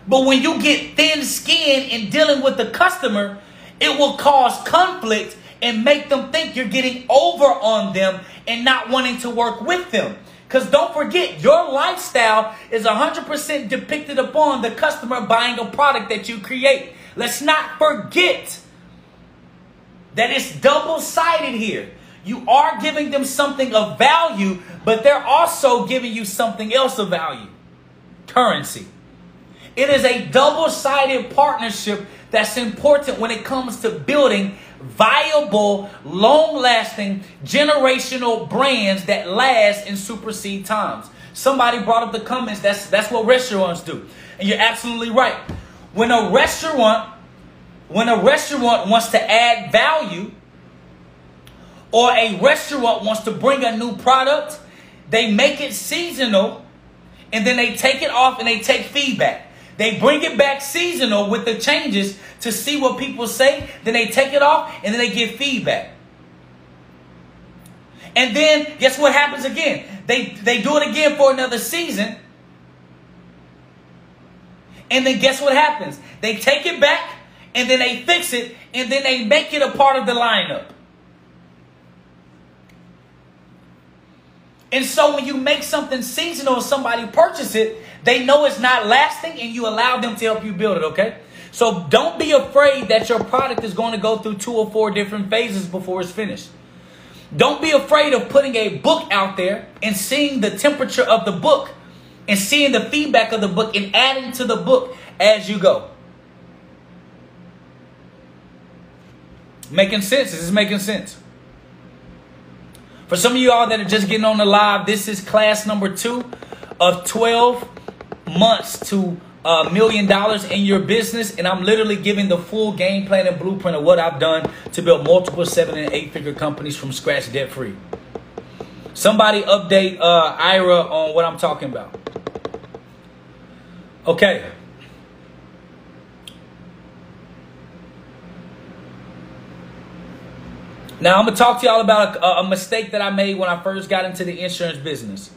But when you get thin skin in dealing with the customer, it will cause conflict and make them think you're getting over on them and not wanting to work with them. Because don't forget, your lifestyle is 100% depicted upon the customer buying a product that you create. Let's not forget that it's double sided here. You are giving them something of value, but they're also giving you something else of value currency. It is a double sided partnership that's important when it comes to building viable, long lasting, generational brands that last and supersede times. Somebody brought up the comments, that's, that's what restaurants do. And you're absolutely right. When a restaurant, when a restaurant wants to add value, or a restaurant wants to bring a new product, they make it seasonal and then they take it off and they take feedback. They bring it back seasonal with the changes to see what people say. Then they take it off and then they give feedback. And then guess what happens again? They they do it again for another season. And then guess what happens? They take it back and then they fix it and then they make it a part of the lineup. And so when you make something seasonal and somebody purchase it, they know it's not lasting and you allow them to help you build it, okay? So don't be afraid that your product is going to go through two or four different phases before it's finished. Don't be afraid of putting a book out there and seeing the temperature of the book and seeing the feedback of the book and adding to the book as you go. Making sense? This Is making sense? For some of you all that are just getting on the live, this is class number two of 12 months to a million dollars in your business and i'm literally giving the full game plan and blueprint of what i've done to build multiple seven and eight figure companies from scratch debt free somebody update uh, ira on what i'm talking about. Okay now i'm gonna talk to y'all about a, a mistake that i made when i first got into the insurance business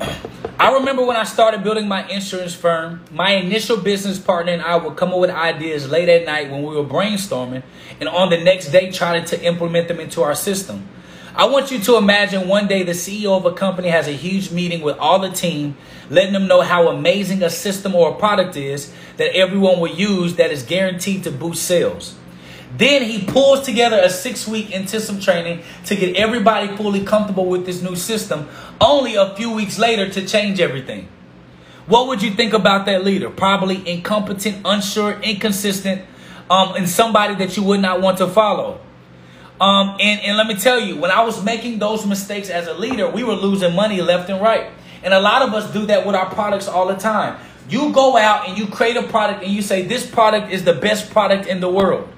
(clears throat) I remember when I started building my insurance firm, my initial business partner and I would come up with ideas late at night when we were brainstorming, and on the next day trying to implement them into our system. I want you to imagine one day the CEO of a company has a huge meeting with all the team, letting them know how amazing a system or a product is that everyone will use that is guaranteed to boost sales. Then he pulls together a six week intensive training to get everybody fully comfortable with this new system, only a few weeks later to change everything. What would you think about that leader? Probably incompetent, unsure, inconsistent, um, and somebody that you would not want to follow. Um, and, and let me tell you, when I was making those mistakes as a leader, we were losing money left and right. And a lot of us do that with our products all the time. You go out and you create a product and you say, This product is the best product in the world.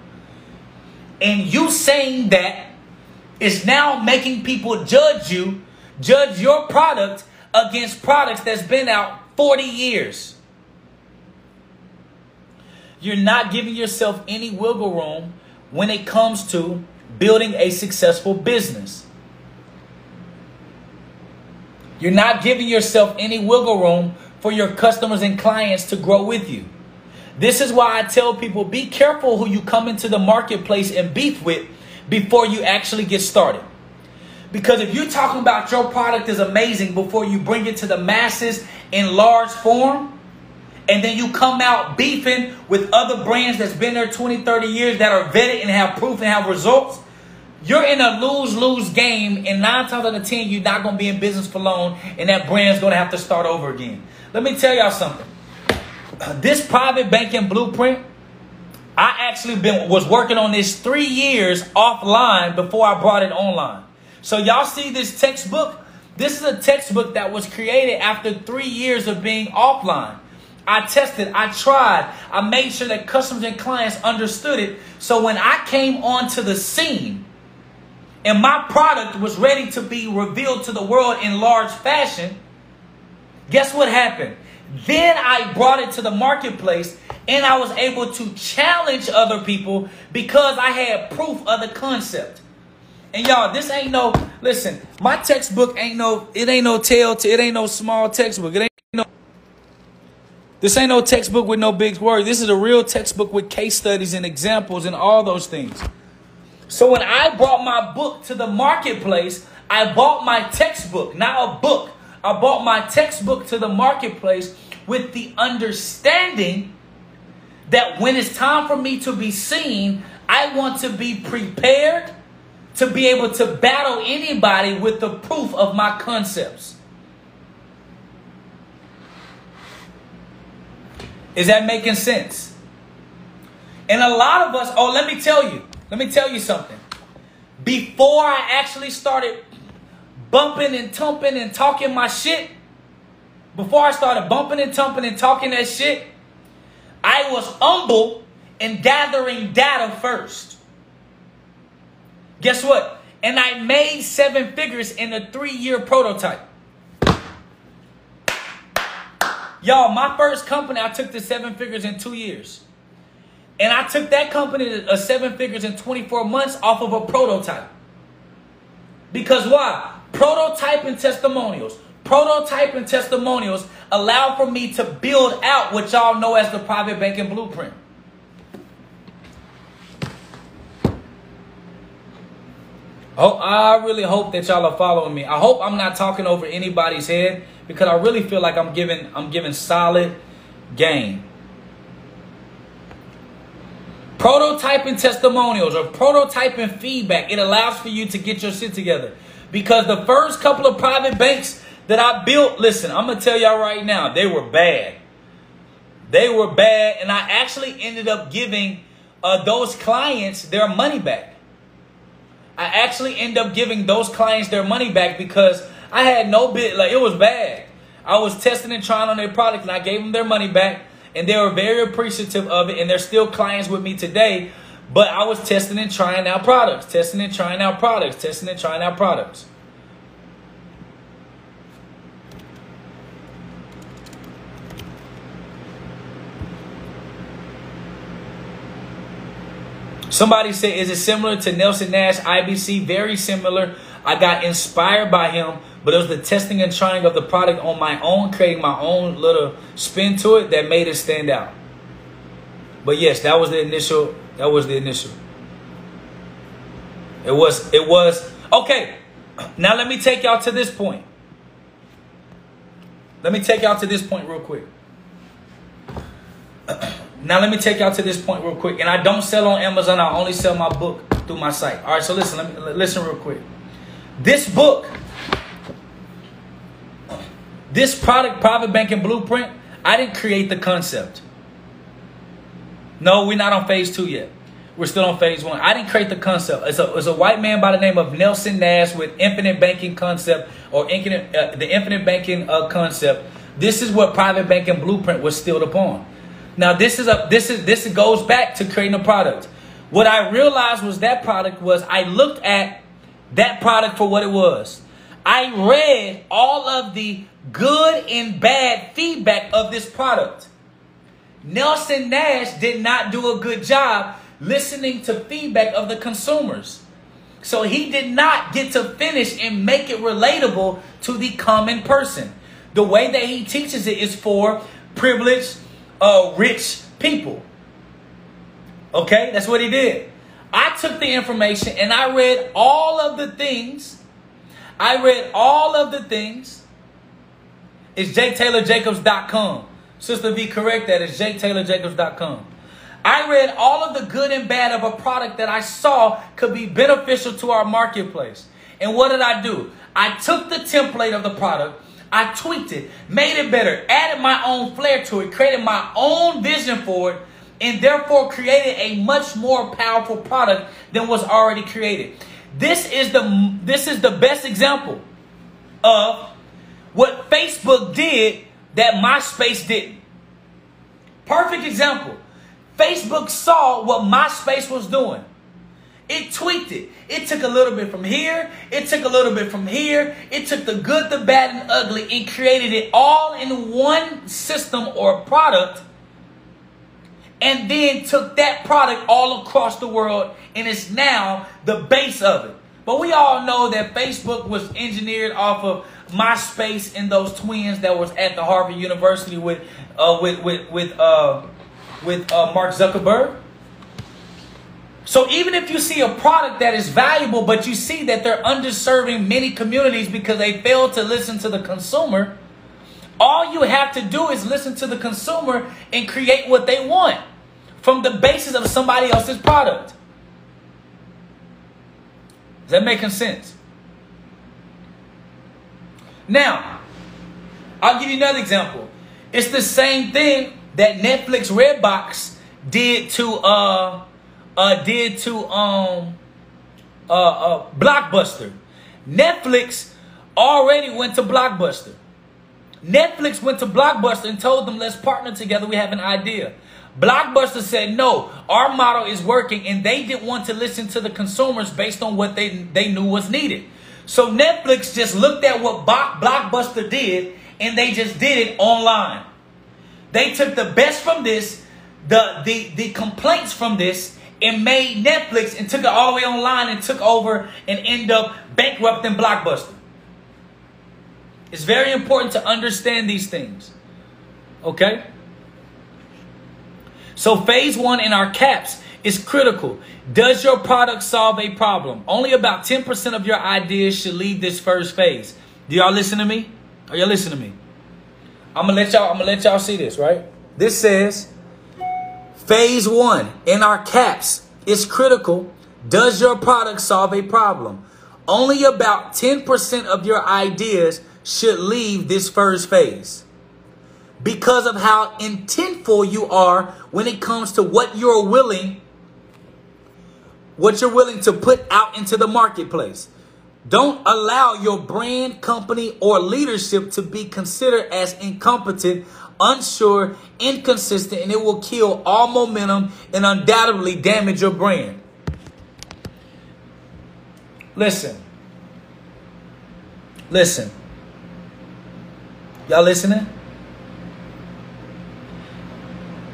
And you saying that is now making people judge you, judge your product against products that's been out 40 years. You're not giving yourself any wiggle room when it comes to building a successful business. You're not giving yourself any wiggle room for your customers and clients to grow with you. This is why I tell people be careful who you come into the marketplace and beef with before you actually get started. Because if you're talking about your product is amazing before you bring it to the masses in large form, and then you come out beefing with other brands that's been there 20, 30 years that are vetted and have proof and have results, you're in a lose-lose game, and nine times out of ten, you're not going to be in business for long, and that brand's going to have to start over again. Let me tell y'all something. (clears throat) This private banking blueprint, I actually been was working on this three years offline before I brought it online. So y'all see this textbook? This is a textbook that was created after three years of being offline. I tested, I tried, I made sure that customers and clients understood it. So when I came onto the scene and my product was ready to be revealed to the world in large fashion, guess what happened? Then I brought it to the marketplace and I was able to challenge other people because I had proof of the concept. And y'all, this ain't no listen, my textbook ain't no it ain't no tell to it ain't no small textbook. It ain't no this ain't no textbook with no big words. This is a real textbook with case studies and examples and all those things. So when I brought my book to the marketplace, I bought my textbook, not a book. I bought my textbook to the marketplace with the understanding that when it's time for me to be seen, I want to be prepared to be able to battle anybody with the proof of my concepts. Is that making sense? And a lot of us, oh, let me tell you, let me tell you something. Before I actually started bumping and tumping and talking my shit, before I started bumping and tumping and talking that shit, I was humble and gathering data first. Guess what? And I made seven figures in a three year prototype. Y'all, my first company, I took to seven figures in two years. And I took that company to uh, seven figures in 24 months off of a prototype. Because why? Prototyping testimonials. Prototyping testimonials allow for me to build out what y'all know as the private banking blueprint. Oh, I really hope that y'all are following me. I hope I'm not talking over anybody's head because I really feel like I'm giving I'm giving solid game. Prototyping testimonials or prototyping feedback, it allows for you to get your shit together. Because the first couple of private banks that I built, listen, I'm gonna tell y'all right now, they were bad. They were bad, and I actually ended up giving uh, those clients their money back. I actually end up giving those clients their money back because I had no bit, like it was bad. I was testing and trying on their product and I gave them their money back and they were very appreciative of it and they're still clients with me today. But I was testing and trying out products, testing and trying out products, testing and trying out products. Somebody said, is it similar to Nelson Nash IBC? Very similar. I got inspired by him, but it was the testing and trying of the product on my own, creating my own little spin to it that made it stand out. But yes, that was the initial. That was the initial. It was. It was okay. (clears throat) Now let me take y'all to this point. Let me take y'all to this point real quick. (clears throat) Now let me take y'all to this point real quick. And I don't sell on Amazon. I only sell my book through my site. All right, so listen, let me listen real quick. This book, this product private banking blueprint, I didn't create the concept. No, we're not on phase two yet. We're still on phase one. I didn't create the concept. It's a, it's a white man by the name of Nelson Nash with Infinite Banking Concept or infinite, uh, the Infinite Banking uh, Concept. This is what Private Banking Blueprint was still upon. Now this is a this is this goes back to creating a product. What I realized was that product was I looked at that product for what it was. I read all of the good and bad feedback of this product. Nelson Nash did not do a good job listening to feedback of the consumers. So he did not get to finish and make it relatable to the common person. The way that he teaches it is for privileged, uh, rich people. Okay, that's what he did. I took the information and I read all of the things. I read all of the things. It's jtaylorjacobs.com. Sister V, correct that. It's jtaylorjacobs.com. I read all of the good and bad of a product that I saw could be beneficial to our marketplace. And what did I do? I took the template of the product, I tweaked it, made it better, added my own flair to it, created my own vision for it, and therefore created a much more powerful product than was already created. This is the this is the best example of what Facebook did that MySpace didn't. Perfect example. Facebook saw what MySpace was doing. It tweaked it. It took a little bit from here. It took a little bit from here. It took the good, the bad, and ugly and created it all in one system or product. And then took that product all across the world and it's now the base of it. But we all know that Facebook was engineered off of MySpace and those twins that was at the Harvard University with uh, with with with uh, with uh, Mark Zuckerberg. So even if you see a product that is valuable, but you see that they're underserving many communities because they fail to listen to the consumer, all you have to do is listen to the consumer and create what they want from the basis of somebody else's product. Is that making sense? Now, I'll give you another example. It's the same thing that Netflix Redbox did to uh uh did to um uh, uh Blockbuster. Netflix already went to Blockbuster. Netflix went to Blockbuster and told them, let's partner together. We have an idea. Blockbuster said, no, our model is working, and they didn't want to listen to the consumers based on what they, they knew was needed. So Netflix just looked at what Blockbuster did, and they just did it online. They took the best from this, the, the, the complaints from this, and made Netflix and took it all the way online and took over and end up bankrupting Blockbuster. It's very important to understand these things. Okay? So phase one in our caps is critical. Does your product solve a problem? Only about 10% of your ideas should leave this first phase. Do y'all listen to me? Are y'all listening to me? I'm gonna let y'all. I'm gonna let y'all see this. Right. This says phase one in our caps is critical. Does your product solve a problem? Only about 10% of your ideas should leave this first phase because of how intentful you are when it comes to what you're willing what you're willing to put out into the marketplace don't allow your brand, company, or leadership to be considered as incompetent, unsure, inconsistent, and it will kill all momentum and undoubtedly damage your brand. Listen. Listen. Y'all listening?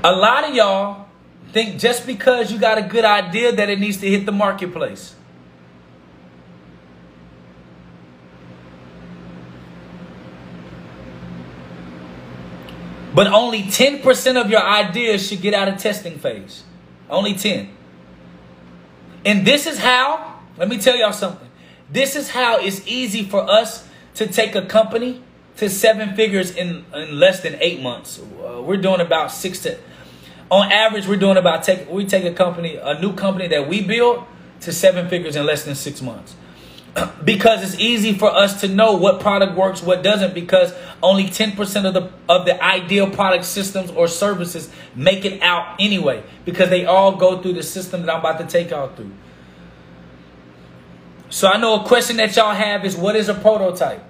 A lot of y'all think just because you got a good idea that it needs to hit the marketplace. But only 10% of your ideas should get out of testing phase. Only 10. And this is how, let me tell y'all something. This is how it's easy for us to take a company to seven figures in, in less than eight months. Uh, we're doing about six to, on average, we're doing about, take, we take a company, a new company that we build to seven figures in less than six months. (clears throat) because it's easy for us to know what product works, what doesn't, because only 10% of the of the ideal product systems or services make it out anyway, because they all go through the system that I'm about to take y'all through. So I know a question that y'all have is what is a prototype?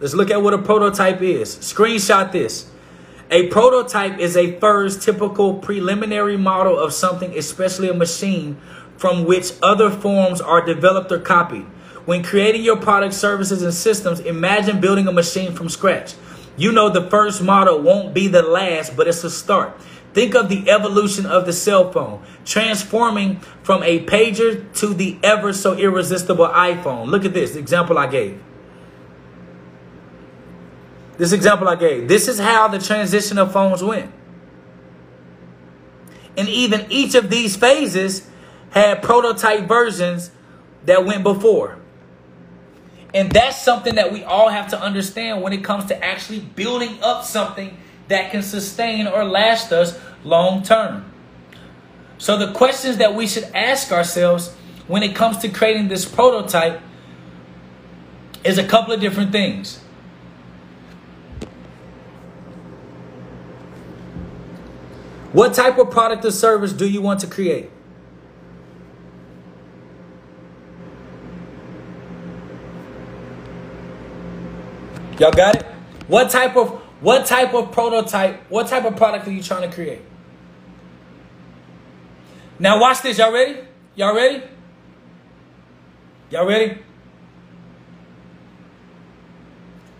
Let's look at what a prototype is. Screenshot this. A prototype is a first typical preliminary model of something, especially a machine, from which other forms are developed or copied. When creating your product, services, and systems, imagine building a machine from scratch. You know the first model won't be the last, but it's a start. Think of the evolution of the cell phone, transforming from a pager to the ever so irresistible iPhone. Look at this example I gave. This example I gave. This is how the transition of phones went. And even each of these phases had prototype versions that went before. And that's something that we all have to understand when it comes to actually building up something that can sustain or last us long term. So, the questions that we should ask ourselves when it comes to creating this prototype is a couple of different things. What type of product or service do you want to create? Y'all got it? What type of what type of prototype, what type of product are you trying to create? Now watch this. Y'all ready? Y'all ready? Y'all ready?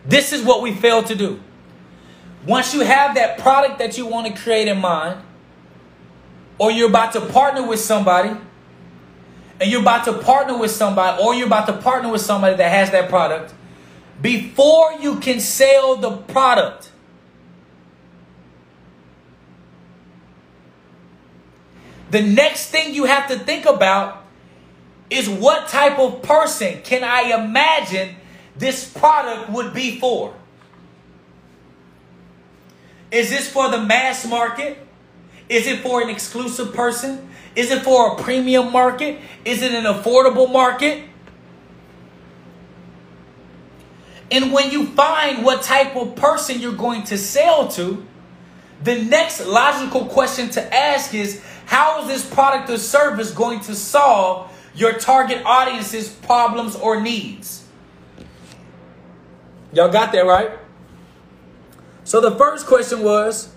This is what we fail to do. Once you have that product that you want to create in mind, or you're about to partner with somebody, and you're about to partner with somebody, or you're about to partner with somebody that has that product, before you can sell the product, the next thing you have to think about is what type of person can I imagine this product would be for? Is this for the mass market? Is it for an exclusive person? Is it for a premium market? Is it an affordable market? And when you find what type of person you're going to sell to, the next logical question to ask is how is this product or service going to solve your target audience's problems or needs? Y'all got that right? So the first question was,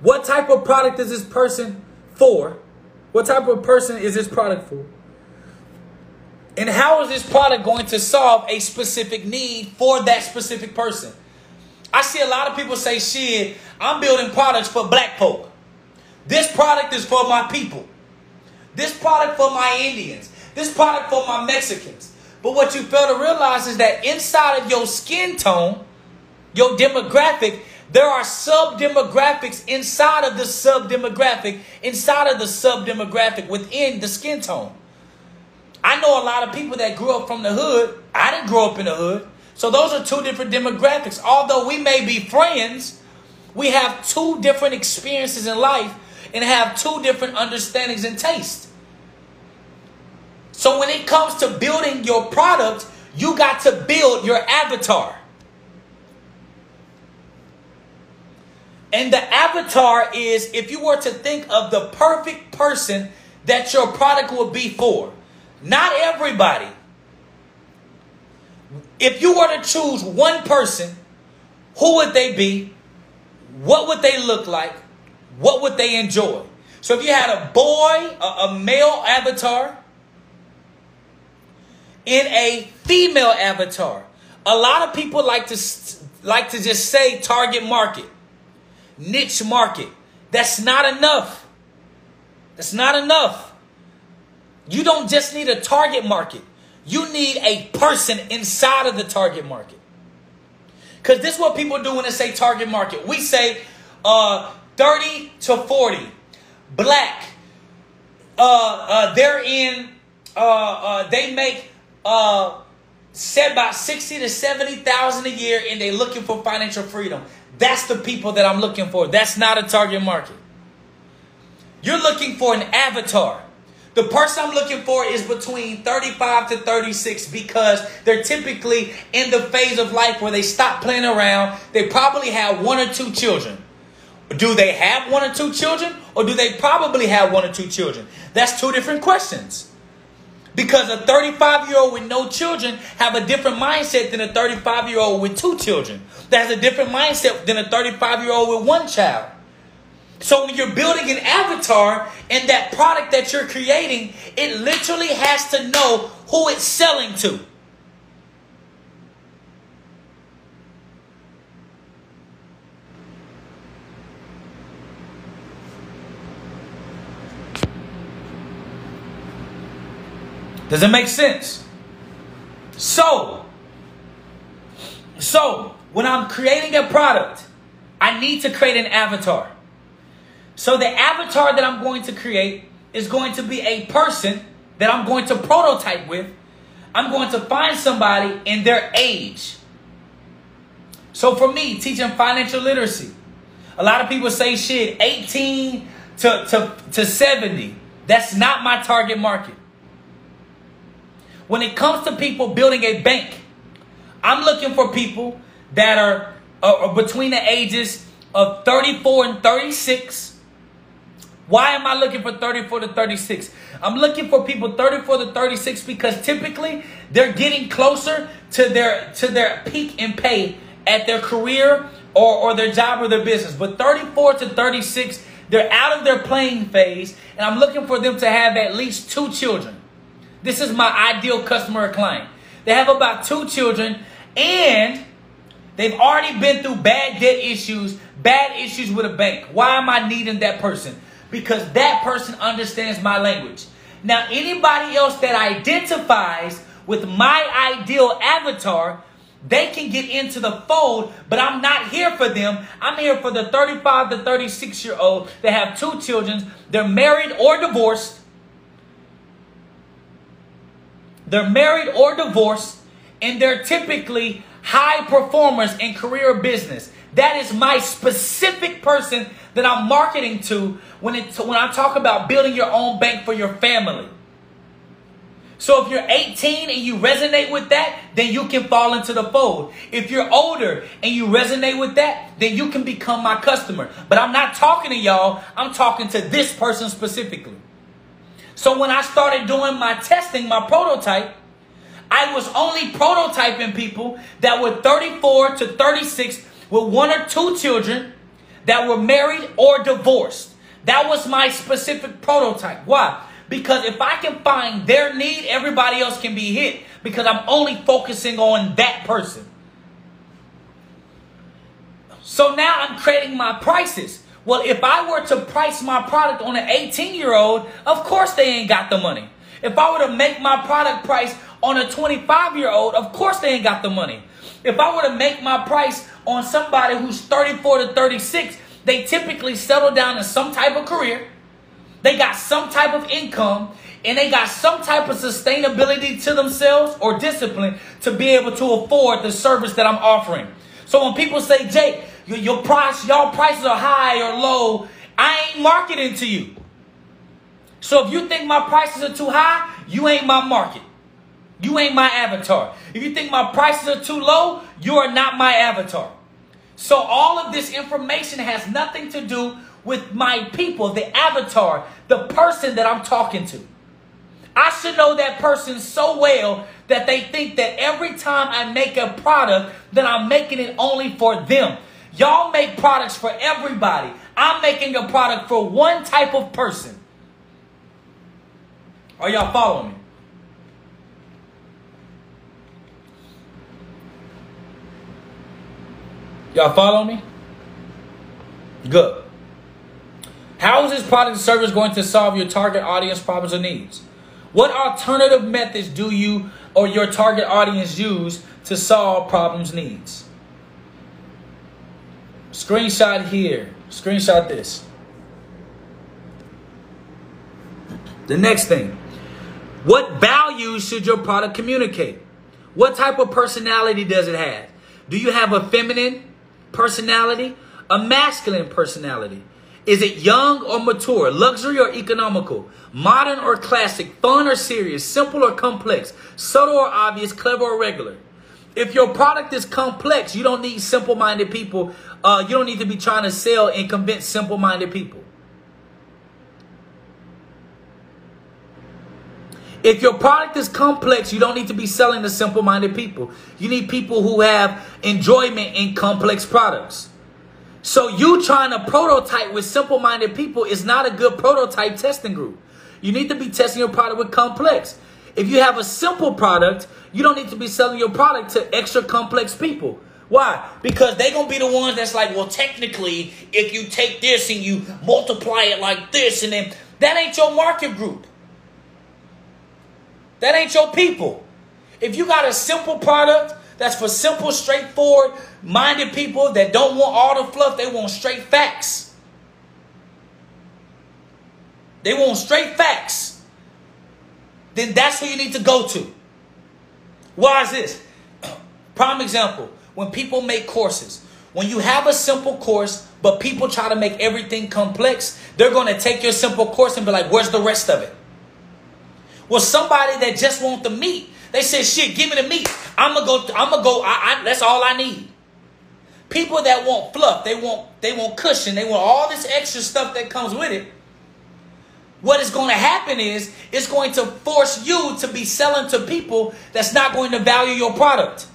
what type of product is this person for? What type of person is this product for? And how is this product going to solve a specific need for that specific person? I see a lot of people say, shit, I'm building products for black folk. This product is for my people. This product for my Indians. This product for my Mexicans. But what you fail to realize is that inside of your skin tone, your demographic, there are sub demographics inside of the sub demographic, inside of the sub demographic within the skin tone. I know a lot of people that grew up from the hood. I didn't grow up in the hood. So those are two different demographics. Although we may be friends, we have two different experiences in life and have two different understandings and taste. So when it comes to building your product, you got to build your avatar. And the avatar is if you were to think of the perfect person that your product would be for. Not everybody. If you were to choose one person, who would they be? What would they look like? What would they enjoy? So if you had a boy, a, a male avatar, in a female avatar, a lot of people like to like to just say target market niche market. That's not enough. That's not enough. You don't just need a target market. You need a person inside of the target market. Because this is what people do when they say target market. We say uh, 30 to 40, black. Uh, uh, they're in, uh, uh, they make uh, about 60 to 70,000 a year and they're looking for financial freedom. That's the people that I'm looking for. That's not a target market. You're looking for an avatar. The person I'm looking for is between 35 to 36 because they're typically in the phase of life where they stop playing around. They probably have one or two children. Do they have one or two children or do they probably have one or two children? That's two different questions. Because a 35 year old with no children have a different mindset than a 35 year old with two children. That has a different mindset than a 35 year old with one child. So when you're building an avatar and that product that you're creating, it literally has to know who it's selling to. Does it make sense? So, so when I'm creating a product, I need to create an avatar. So the avatar that I'm going to create is going to be a person that I'm going to prototype with. I'm going to find somebody in their age. So for me, teaching financial literacy, a lot of people say shit, 18 to, to, to 70. That's not my target market. When it comes to people building a bank, I'm looking for people that are, uh, between the ages of 34 and 36 why am I looking for 34 to 36? I'm looking for people 34 to 36 because typically they're getting closer to their to their peak in pay at their career or, or their job or their business. But 34 to 36, they're out of their playing phase, and I'm looking for them to have at least two children. This is my ideal customer or client. They have about two children and they've already been through bad debt issues, bad issues with a bank. Why am I needing that person? because that person understands my language. Now, anybody else that identifies with my ideal avatar, they can get into the fold, but I'm not here for them. I'm here for the 35 to 36 year old that have two children. They're married or divorced. They're married or divorced, and they're typically high performers in career business. That is my specific person that I'm marketing to when it when I talk about building your own bank for your family. So if you're 18 and you resonate with that, then you can fall into the fold. If you're older and you resonate with that, then you can become my customer. But I'm not talking to y'all, I'm talking to this person specifically. So when I started doing my testing, my prototype, I was only prototyping people that were 34 to 36 with one or two children that were married or divorced. That was my specific prototype. Why? Because if I can find their need, everybody else can be hit because I'm only focusing on that person. So now I'm creating my prices. Well, if I were to price my product on an 18 year old, of course they ain't got the money. If I were to make my product price on a 25 year old, of course they ain't got the money. If I were to make my price on somebody who's 34 to 36, they typically settle down in some type of career. They got some type of income and they got some type of sustainability to themselves or discipline to be able to afford the service that I'm offering. So when people say, Jake, your, your price, y'all prices are high or low, I ain't marketing to you. So if you think my prices are too high, you ain't my market. You ain't my avatar. If you think my prices are too low, you are not my avatar. So all of this information has nothing to do with my people, the avatar, the person that I'm talking to. I should know that person so well that they think that every time I make a product, that I'm making it only for them. Y'all make products for everybody. I'm making a product for one type of person. Are y'all following me? Y'all follow me? Good. How is this product service going to solve your target audience problems or needs? What alternative methods do you or your target audience use to solve problems needs? Screenshot here. Screenshot this. The next thing. What values should your product communicate? What type of personality does it have? Do you have a feminine, personality, a masculine personality. Is it young or mature, luxury or economical, modern or classic, fun or serious, simple or complex, subtle or obvious, clever or regular? If your product is complex, you don't need simple minded people. Uh, you don't need to be trying to sell and convince simple minded people. If your product is complex, you don't need to be selling to simple minded people. You need people who have enjoyment in complex products. So you trying to prototype with simple-minded people is not a good prototype testing group. You need to be testing your product with complex. If you have a simple product, you don't need to be selling your product to extra complex people. Why? Because they're going to be the ones that's like, well, technically, if you take this and you multiply it like this, and then that ain't your market group. That ain't your people. If you got a simple product that's for simple, straightforward, minded people that don't want all the fluff, they want straight facts. They want straight facts. Then that's who you need to go to. Why is this? (clears throat) Prime example when people make courses. When you have a simple course, but people try to make everything complex, they're going to take your simple course and be like, where's the rest of it? Well, somebody that just want the meat, they say, shit, give me the meat. I'm gonna go, I'm gonna go, I, I, that's all I need. People that want fluff, they want they want cushion, they want all this extra stuff that comes with it. What is going to happen is it's going to force you to be selling to people that's not going to value your product.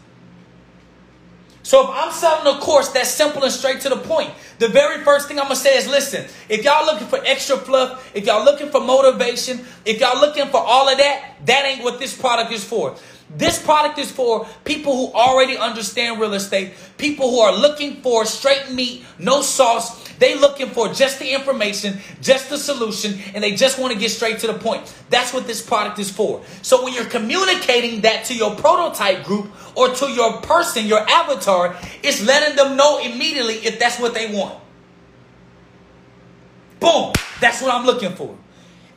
So if I'm selling a course that's simple and straight to the point, the very first thing I'm gonna say is listen, if y'all looking for extra fluff, if y'all looking for motivation, if y'all looking for all of that, that ain't what this product is for. This product is for people who already understand real estate, people who are looking for straight meat, no sauce. They looking for just the information, just the solution, and they just want to get straight to the point. That's what this product is for. So when you're communicating that to your prototype group or to your person, your avatar, it's letting them know immediately if that's what they want. Boom. That's what I'm looking for.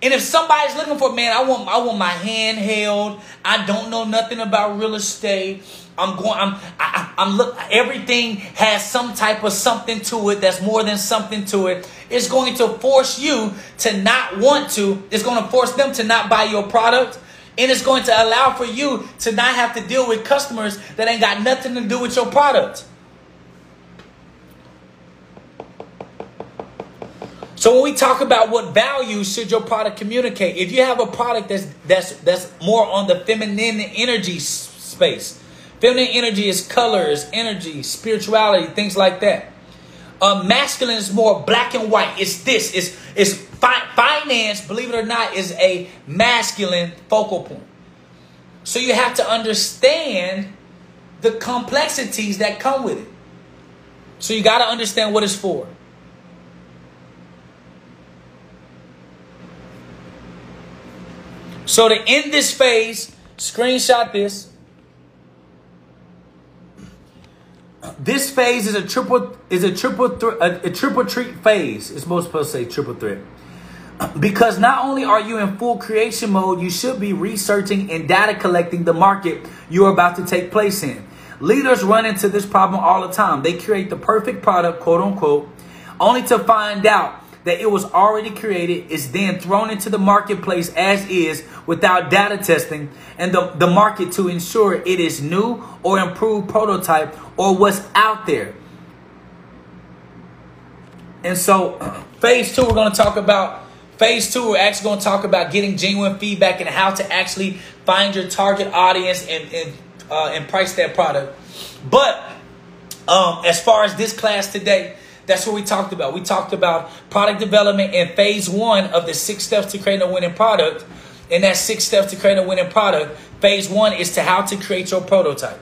And if somebody's looking for, man, I want I want my hand held. I don't know nothing about real estate. I'm going. I'm. I, I'm look. Everything has some type of something to it. That's more than something to it. It's going to force you to not want to. It's going to force them to not buy your product. And it's going to allow for you to not have to deal with customers that ain't got nothing to do with your product. So when we talk about what value should your product communicate, if you have a product that's that's that's more on the feminine energy space, feminine energy is colors, energy, spirituality, things like that. Uh, masculine is more black and white. It's this. It's it's fi- finance. Believe it or not, is a masculine focal point. So you have to understand the complexities that come with it. So you got to understand what it's for. So to end this phase, screenshot this. This phase is a triple is a triple th- a, a triple treat phase. It's most supposed to say triple threat. Because not only are you in full creation mode, you should be researching and data collecting the market you are about to take place in. Leaders run into this problem all the time. They create the perfect product, quote unquote, only to find out that it was already created is then thrown into the marketplace as is without data testing and the, the market to ensure it is new or improved prototype or what's out there. And so, (clears throat) phase two, we're going to talk about. Phase two, we're actually going to talk about getting genuine feedback and how to actually find your target audience and and, uh, and price that product. But um, as far as this class today, that's what we talked about. We talked about product development in phase one of the six steps to create a winning product. And that six steps to create a winning product, phase one is to how to create your prototype.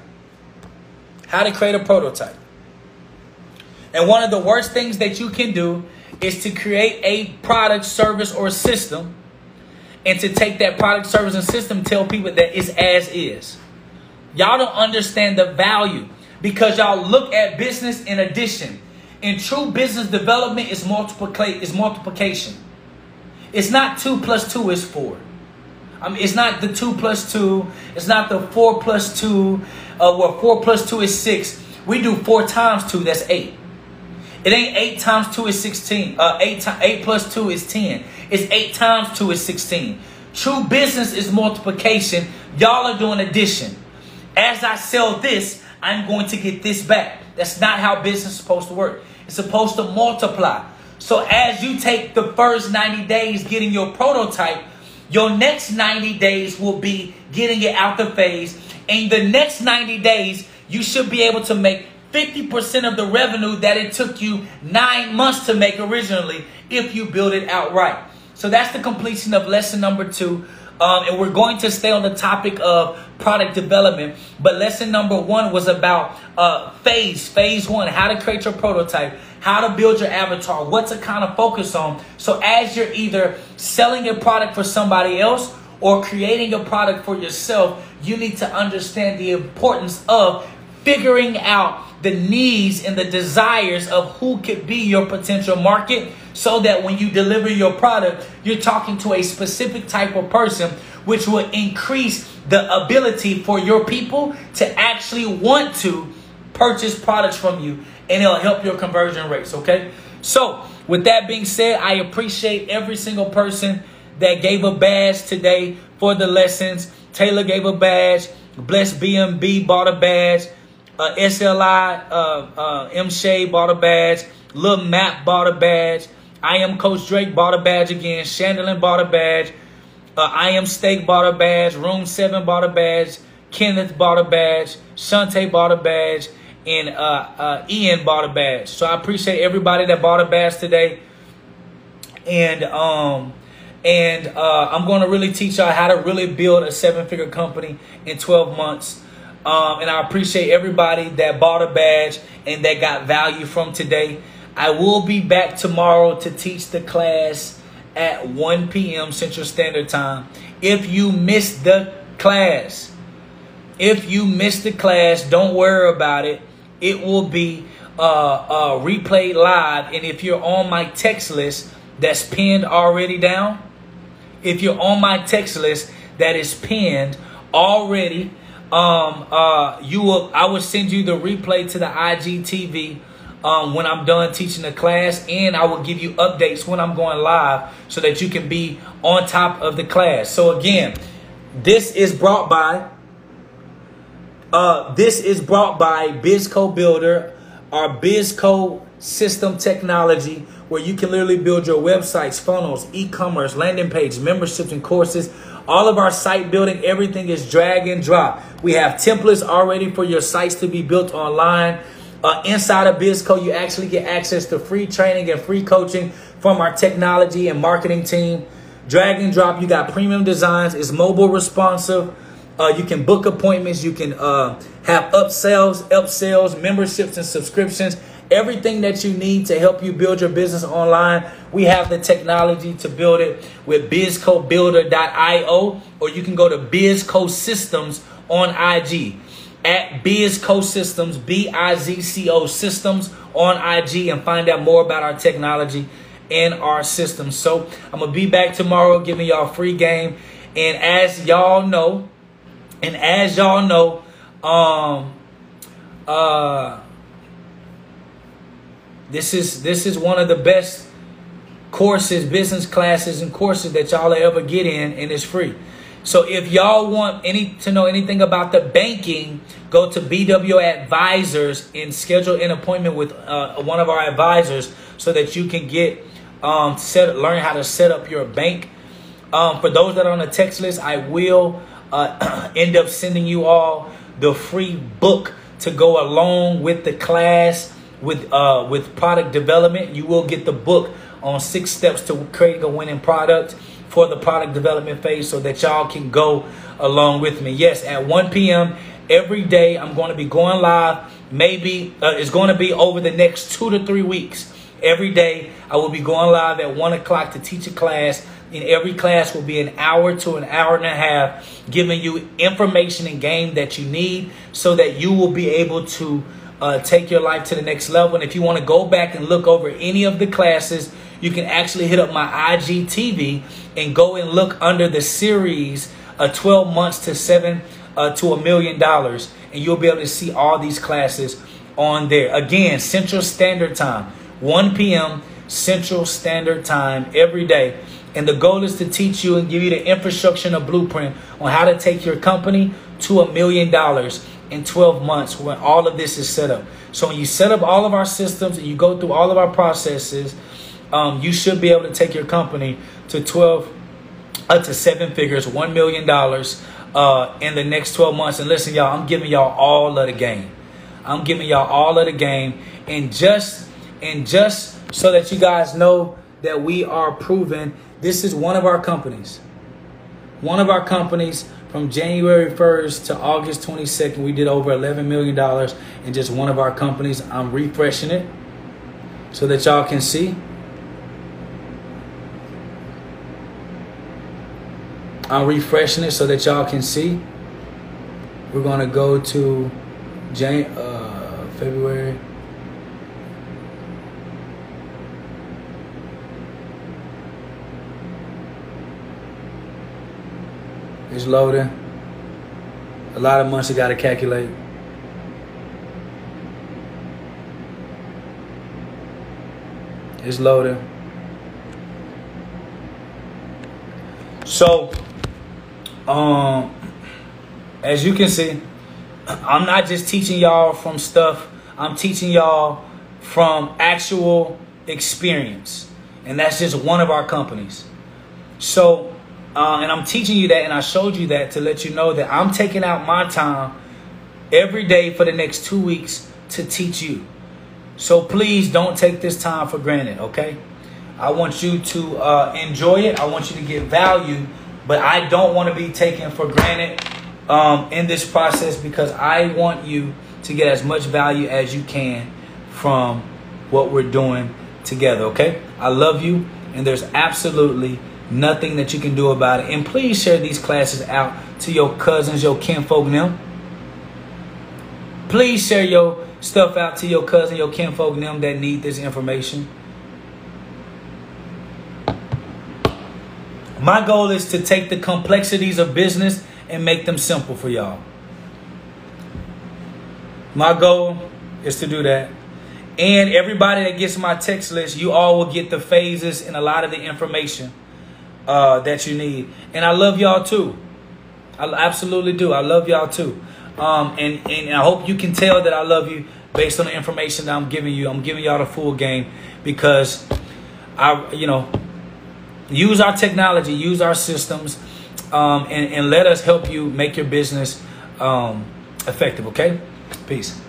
How to create a prototype. And one of the worst things that you can do is to create a product, service, or system and to take that product, service, and system, tell people that it's as is. Y'all don't understand the value because y'all look at business in addition. In true business development is multiplication. Is multiplication. It's not two plus two is four. I mean, it's not the two plus two. It's not the four plus two. Uh, where four plus two is six. We do four times two. That's eight. It ain't 8 times 2 is 16. Uh, 8, to, 8 plus 2 is 10. It's 8 times 2 is 16. True business is multiplication. Y'all are doing addition. As I sell this, I'm going to get this back. That's not how business is supposed to work. It's supposed to multiply. So as you take the first 90 days getting your prototype, your next 90 days will be getting it out the phase. And the next 90 days, you should be able to make 50% of the revenue that it took you nine months to make originally if you build it outright. So that's the completion of lesson number two. Um, and we're going to stay on the topic of product development. But lesson number one was about uh, phase, phase one, how to create your prototype, how to build your avatar, what to kind of focus on. So as you're either selling a product for somebody else or creating a product for yourself, you need to understand the importance of figuring out the needs and the desires of who could be your potential market so that when you deliver your product, you're talking to a specific type of person, which will increase the ability for your people to actually want to purchase products from you and it'll help your conversion rates, okay? So, with that being said, I appreciate every single person that gave a badge today for the lessons. Taylor gave a badge. Bless BMB bought a badge. Uh, SLI, uh, uh, M. Shea bought a badge. Lil Map bought a badge. I am Coach Drake bought a badge again. Chandler bought a badge. Uh, I am Steak bought a badge. Room 7 bought a badge. Kenneth bought a badge. Shante bought a badge. And uh, uh, Ian bought a badge. So I appreciate everybody that bought a badge today. And um, and uh, I'm going to really teach y'all how to really build a seven figure company in 12 months. Um, and I appreciate everybody that bought a badge and that got value from today. I will be back tomorrow to teach the class at 1 p.m. Central Standard Time. If you missed the class, if you missed the class, don't worry about it. It will be uh, uh, replayed live. And if you're on my text list that's pinned already down, if you're on my text list that is pinned already, um, uh, you will. I will send you the replay to the IGTV um, when I'm done teaching the class, and I will give you updates when I'm going live so that you can be on top of the class. So again, this is brought by. Uh, this is brought by Bizco Builder, our Bizco system technology, where you can literally build your websites, funnels, e-commerce, landing page, memberships, and courses all of our site building, everything is drag and drop. We have templates already for your sites to be built online. Uh, inside of BizCo, you actually get access to free training and free coaching from our technology and marketing team. Drag and drop, you got premium designs. It's mobile responsive. Uh, you can book appointments. You can uh, have upsells, upsells, memberships, and subscriptions everything that you need to help you build your business online. We have the technology to build it with bizcobuilder.io, or you can go to Bizco Systems on IG at Bizco Systems, B I Z C O Systems on IG, and find out more about our technology and our systems. So I'm gonna be back tomorrow giving y'all free game. And as y'all know, and as y'all know, um uh this is this is one of the best courses, business classes, and courses that y'all ever get in, and it's free. So if y'all want any to know anything about the banking, go to BW Advisors and schedule an appointment with uh, one of our advisors so that you can get um, set learn how to set up your bank. Um, for those that are on the text list, I will uh, (clears throat) end up sending you all the free book to go along with the class with uh, with product development. You will get the book on six steps to creating a winning product for the product development phase so that y'all can go along with me. Yes, at 1 p.m. every day, I'm going to be going live. Maybe uh, it's going to be over the next two to three weeks. Every day, I will be going live at 1 o'clock to teach a class. In every class will be an hour to an hour and a half, giving you information and game that you need so that you will be able to uh, take your life to the next level. And if you want to go back and look over any of the classes, you can actually hit up my IGTV and go and look under the series uh, 12 months to seven uh, to a million dollars. And you'll be able to see all these classes on there. Again, Central Standard Time, 1 p.m. Central Standard Time every day. And the goal is to teach you and give you the infrastructure and a blueprint on how to take your company to a million dollars in 12 months when all of this is set up. So when you set up all of our systems and you go through all of our processes, um, you should be able to take your company to 12 up to seven figures, $1 million uh, in the next 12 months. And listen, y'all, I'm giving y'all all of the game. I'm giving y'all all of the game. And just, and just so that you guys know that we are proven, this is one of our companies. One of our companies from January 1st to August 22nd, we did over $11 million in just one of our companies. I'm refreshing it so that y'all can see. I'm refreshing it so that y'all can see. We're going to go to Jan- uh, February. It's loading. A lot of months you got to calculate. It's loading. So, um, as you can see, I'm not just teaching y'all from stuff. I'm teaching y'all from actual experience, and that's just one of our companies. So, uh, and I'm teaching you that, and I showed you that to let you know that I'm taking out my time every day for the next two weeks to teach you. So please don't take this time for granted, okay? I want you to uh, enjoy it. I want you to get value but I don't want to be taken for granted um, in this process because I want you to get as much value as you can from what we're doing together, okay? I love you, and there's absolutely nothing that you can do about it. And please share these classes out to your cousins, your kinfolk them. Please share your stuff out to your cousin, your kinfolk them that need this information. My goal is to take the complexities of business and make them simple for y'all. My goal is to do that. And everybody that gets my text list, you all will get the phases and a lot of the information uh, that you need. And I love y'all too. I absolutely do. I love y'all too. Um, and, and I hope you can tell that I love you based on the information that I'm giving you. I'm giving y'all the full game because I, you know, use our technology, use our systems, um, and, and let us help you make your business um, effective, okay? Peace.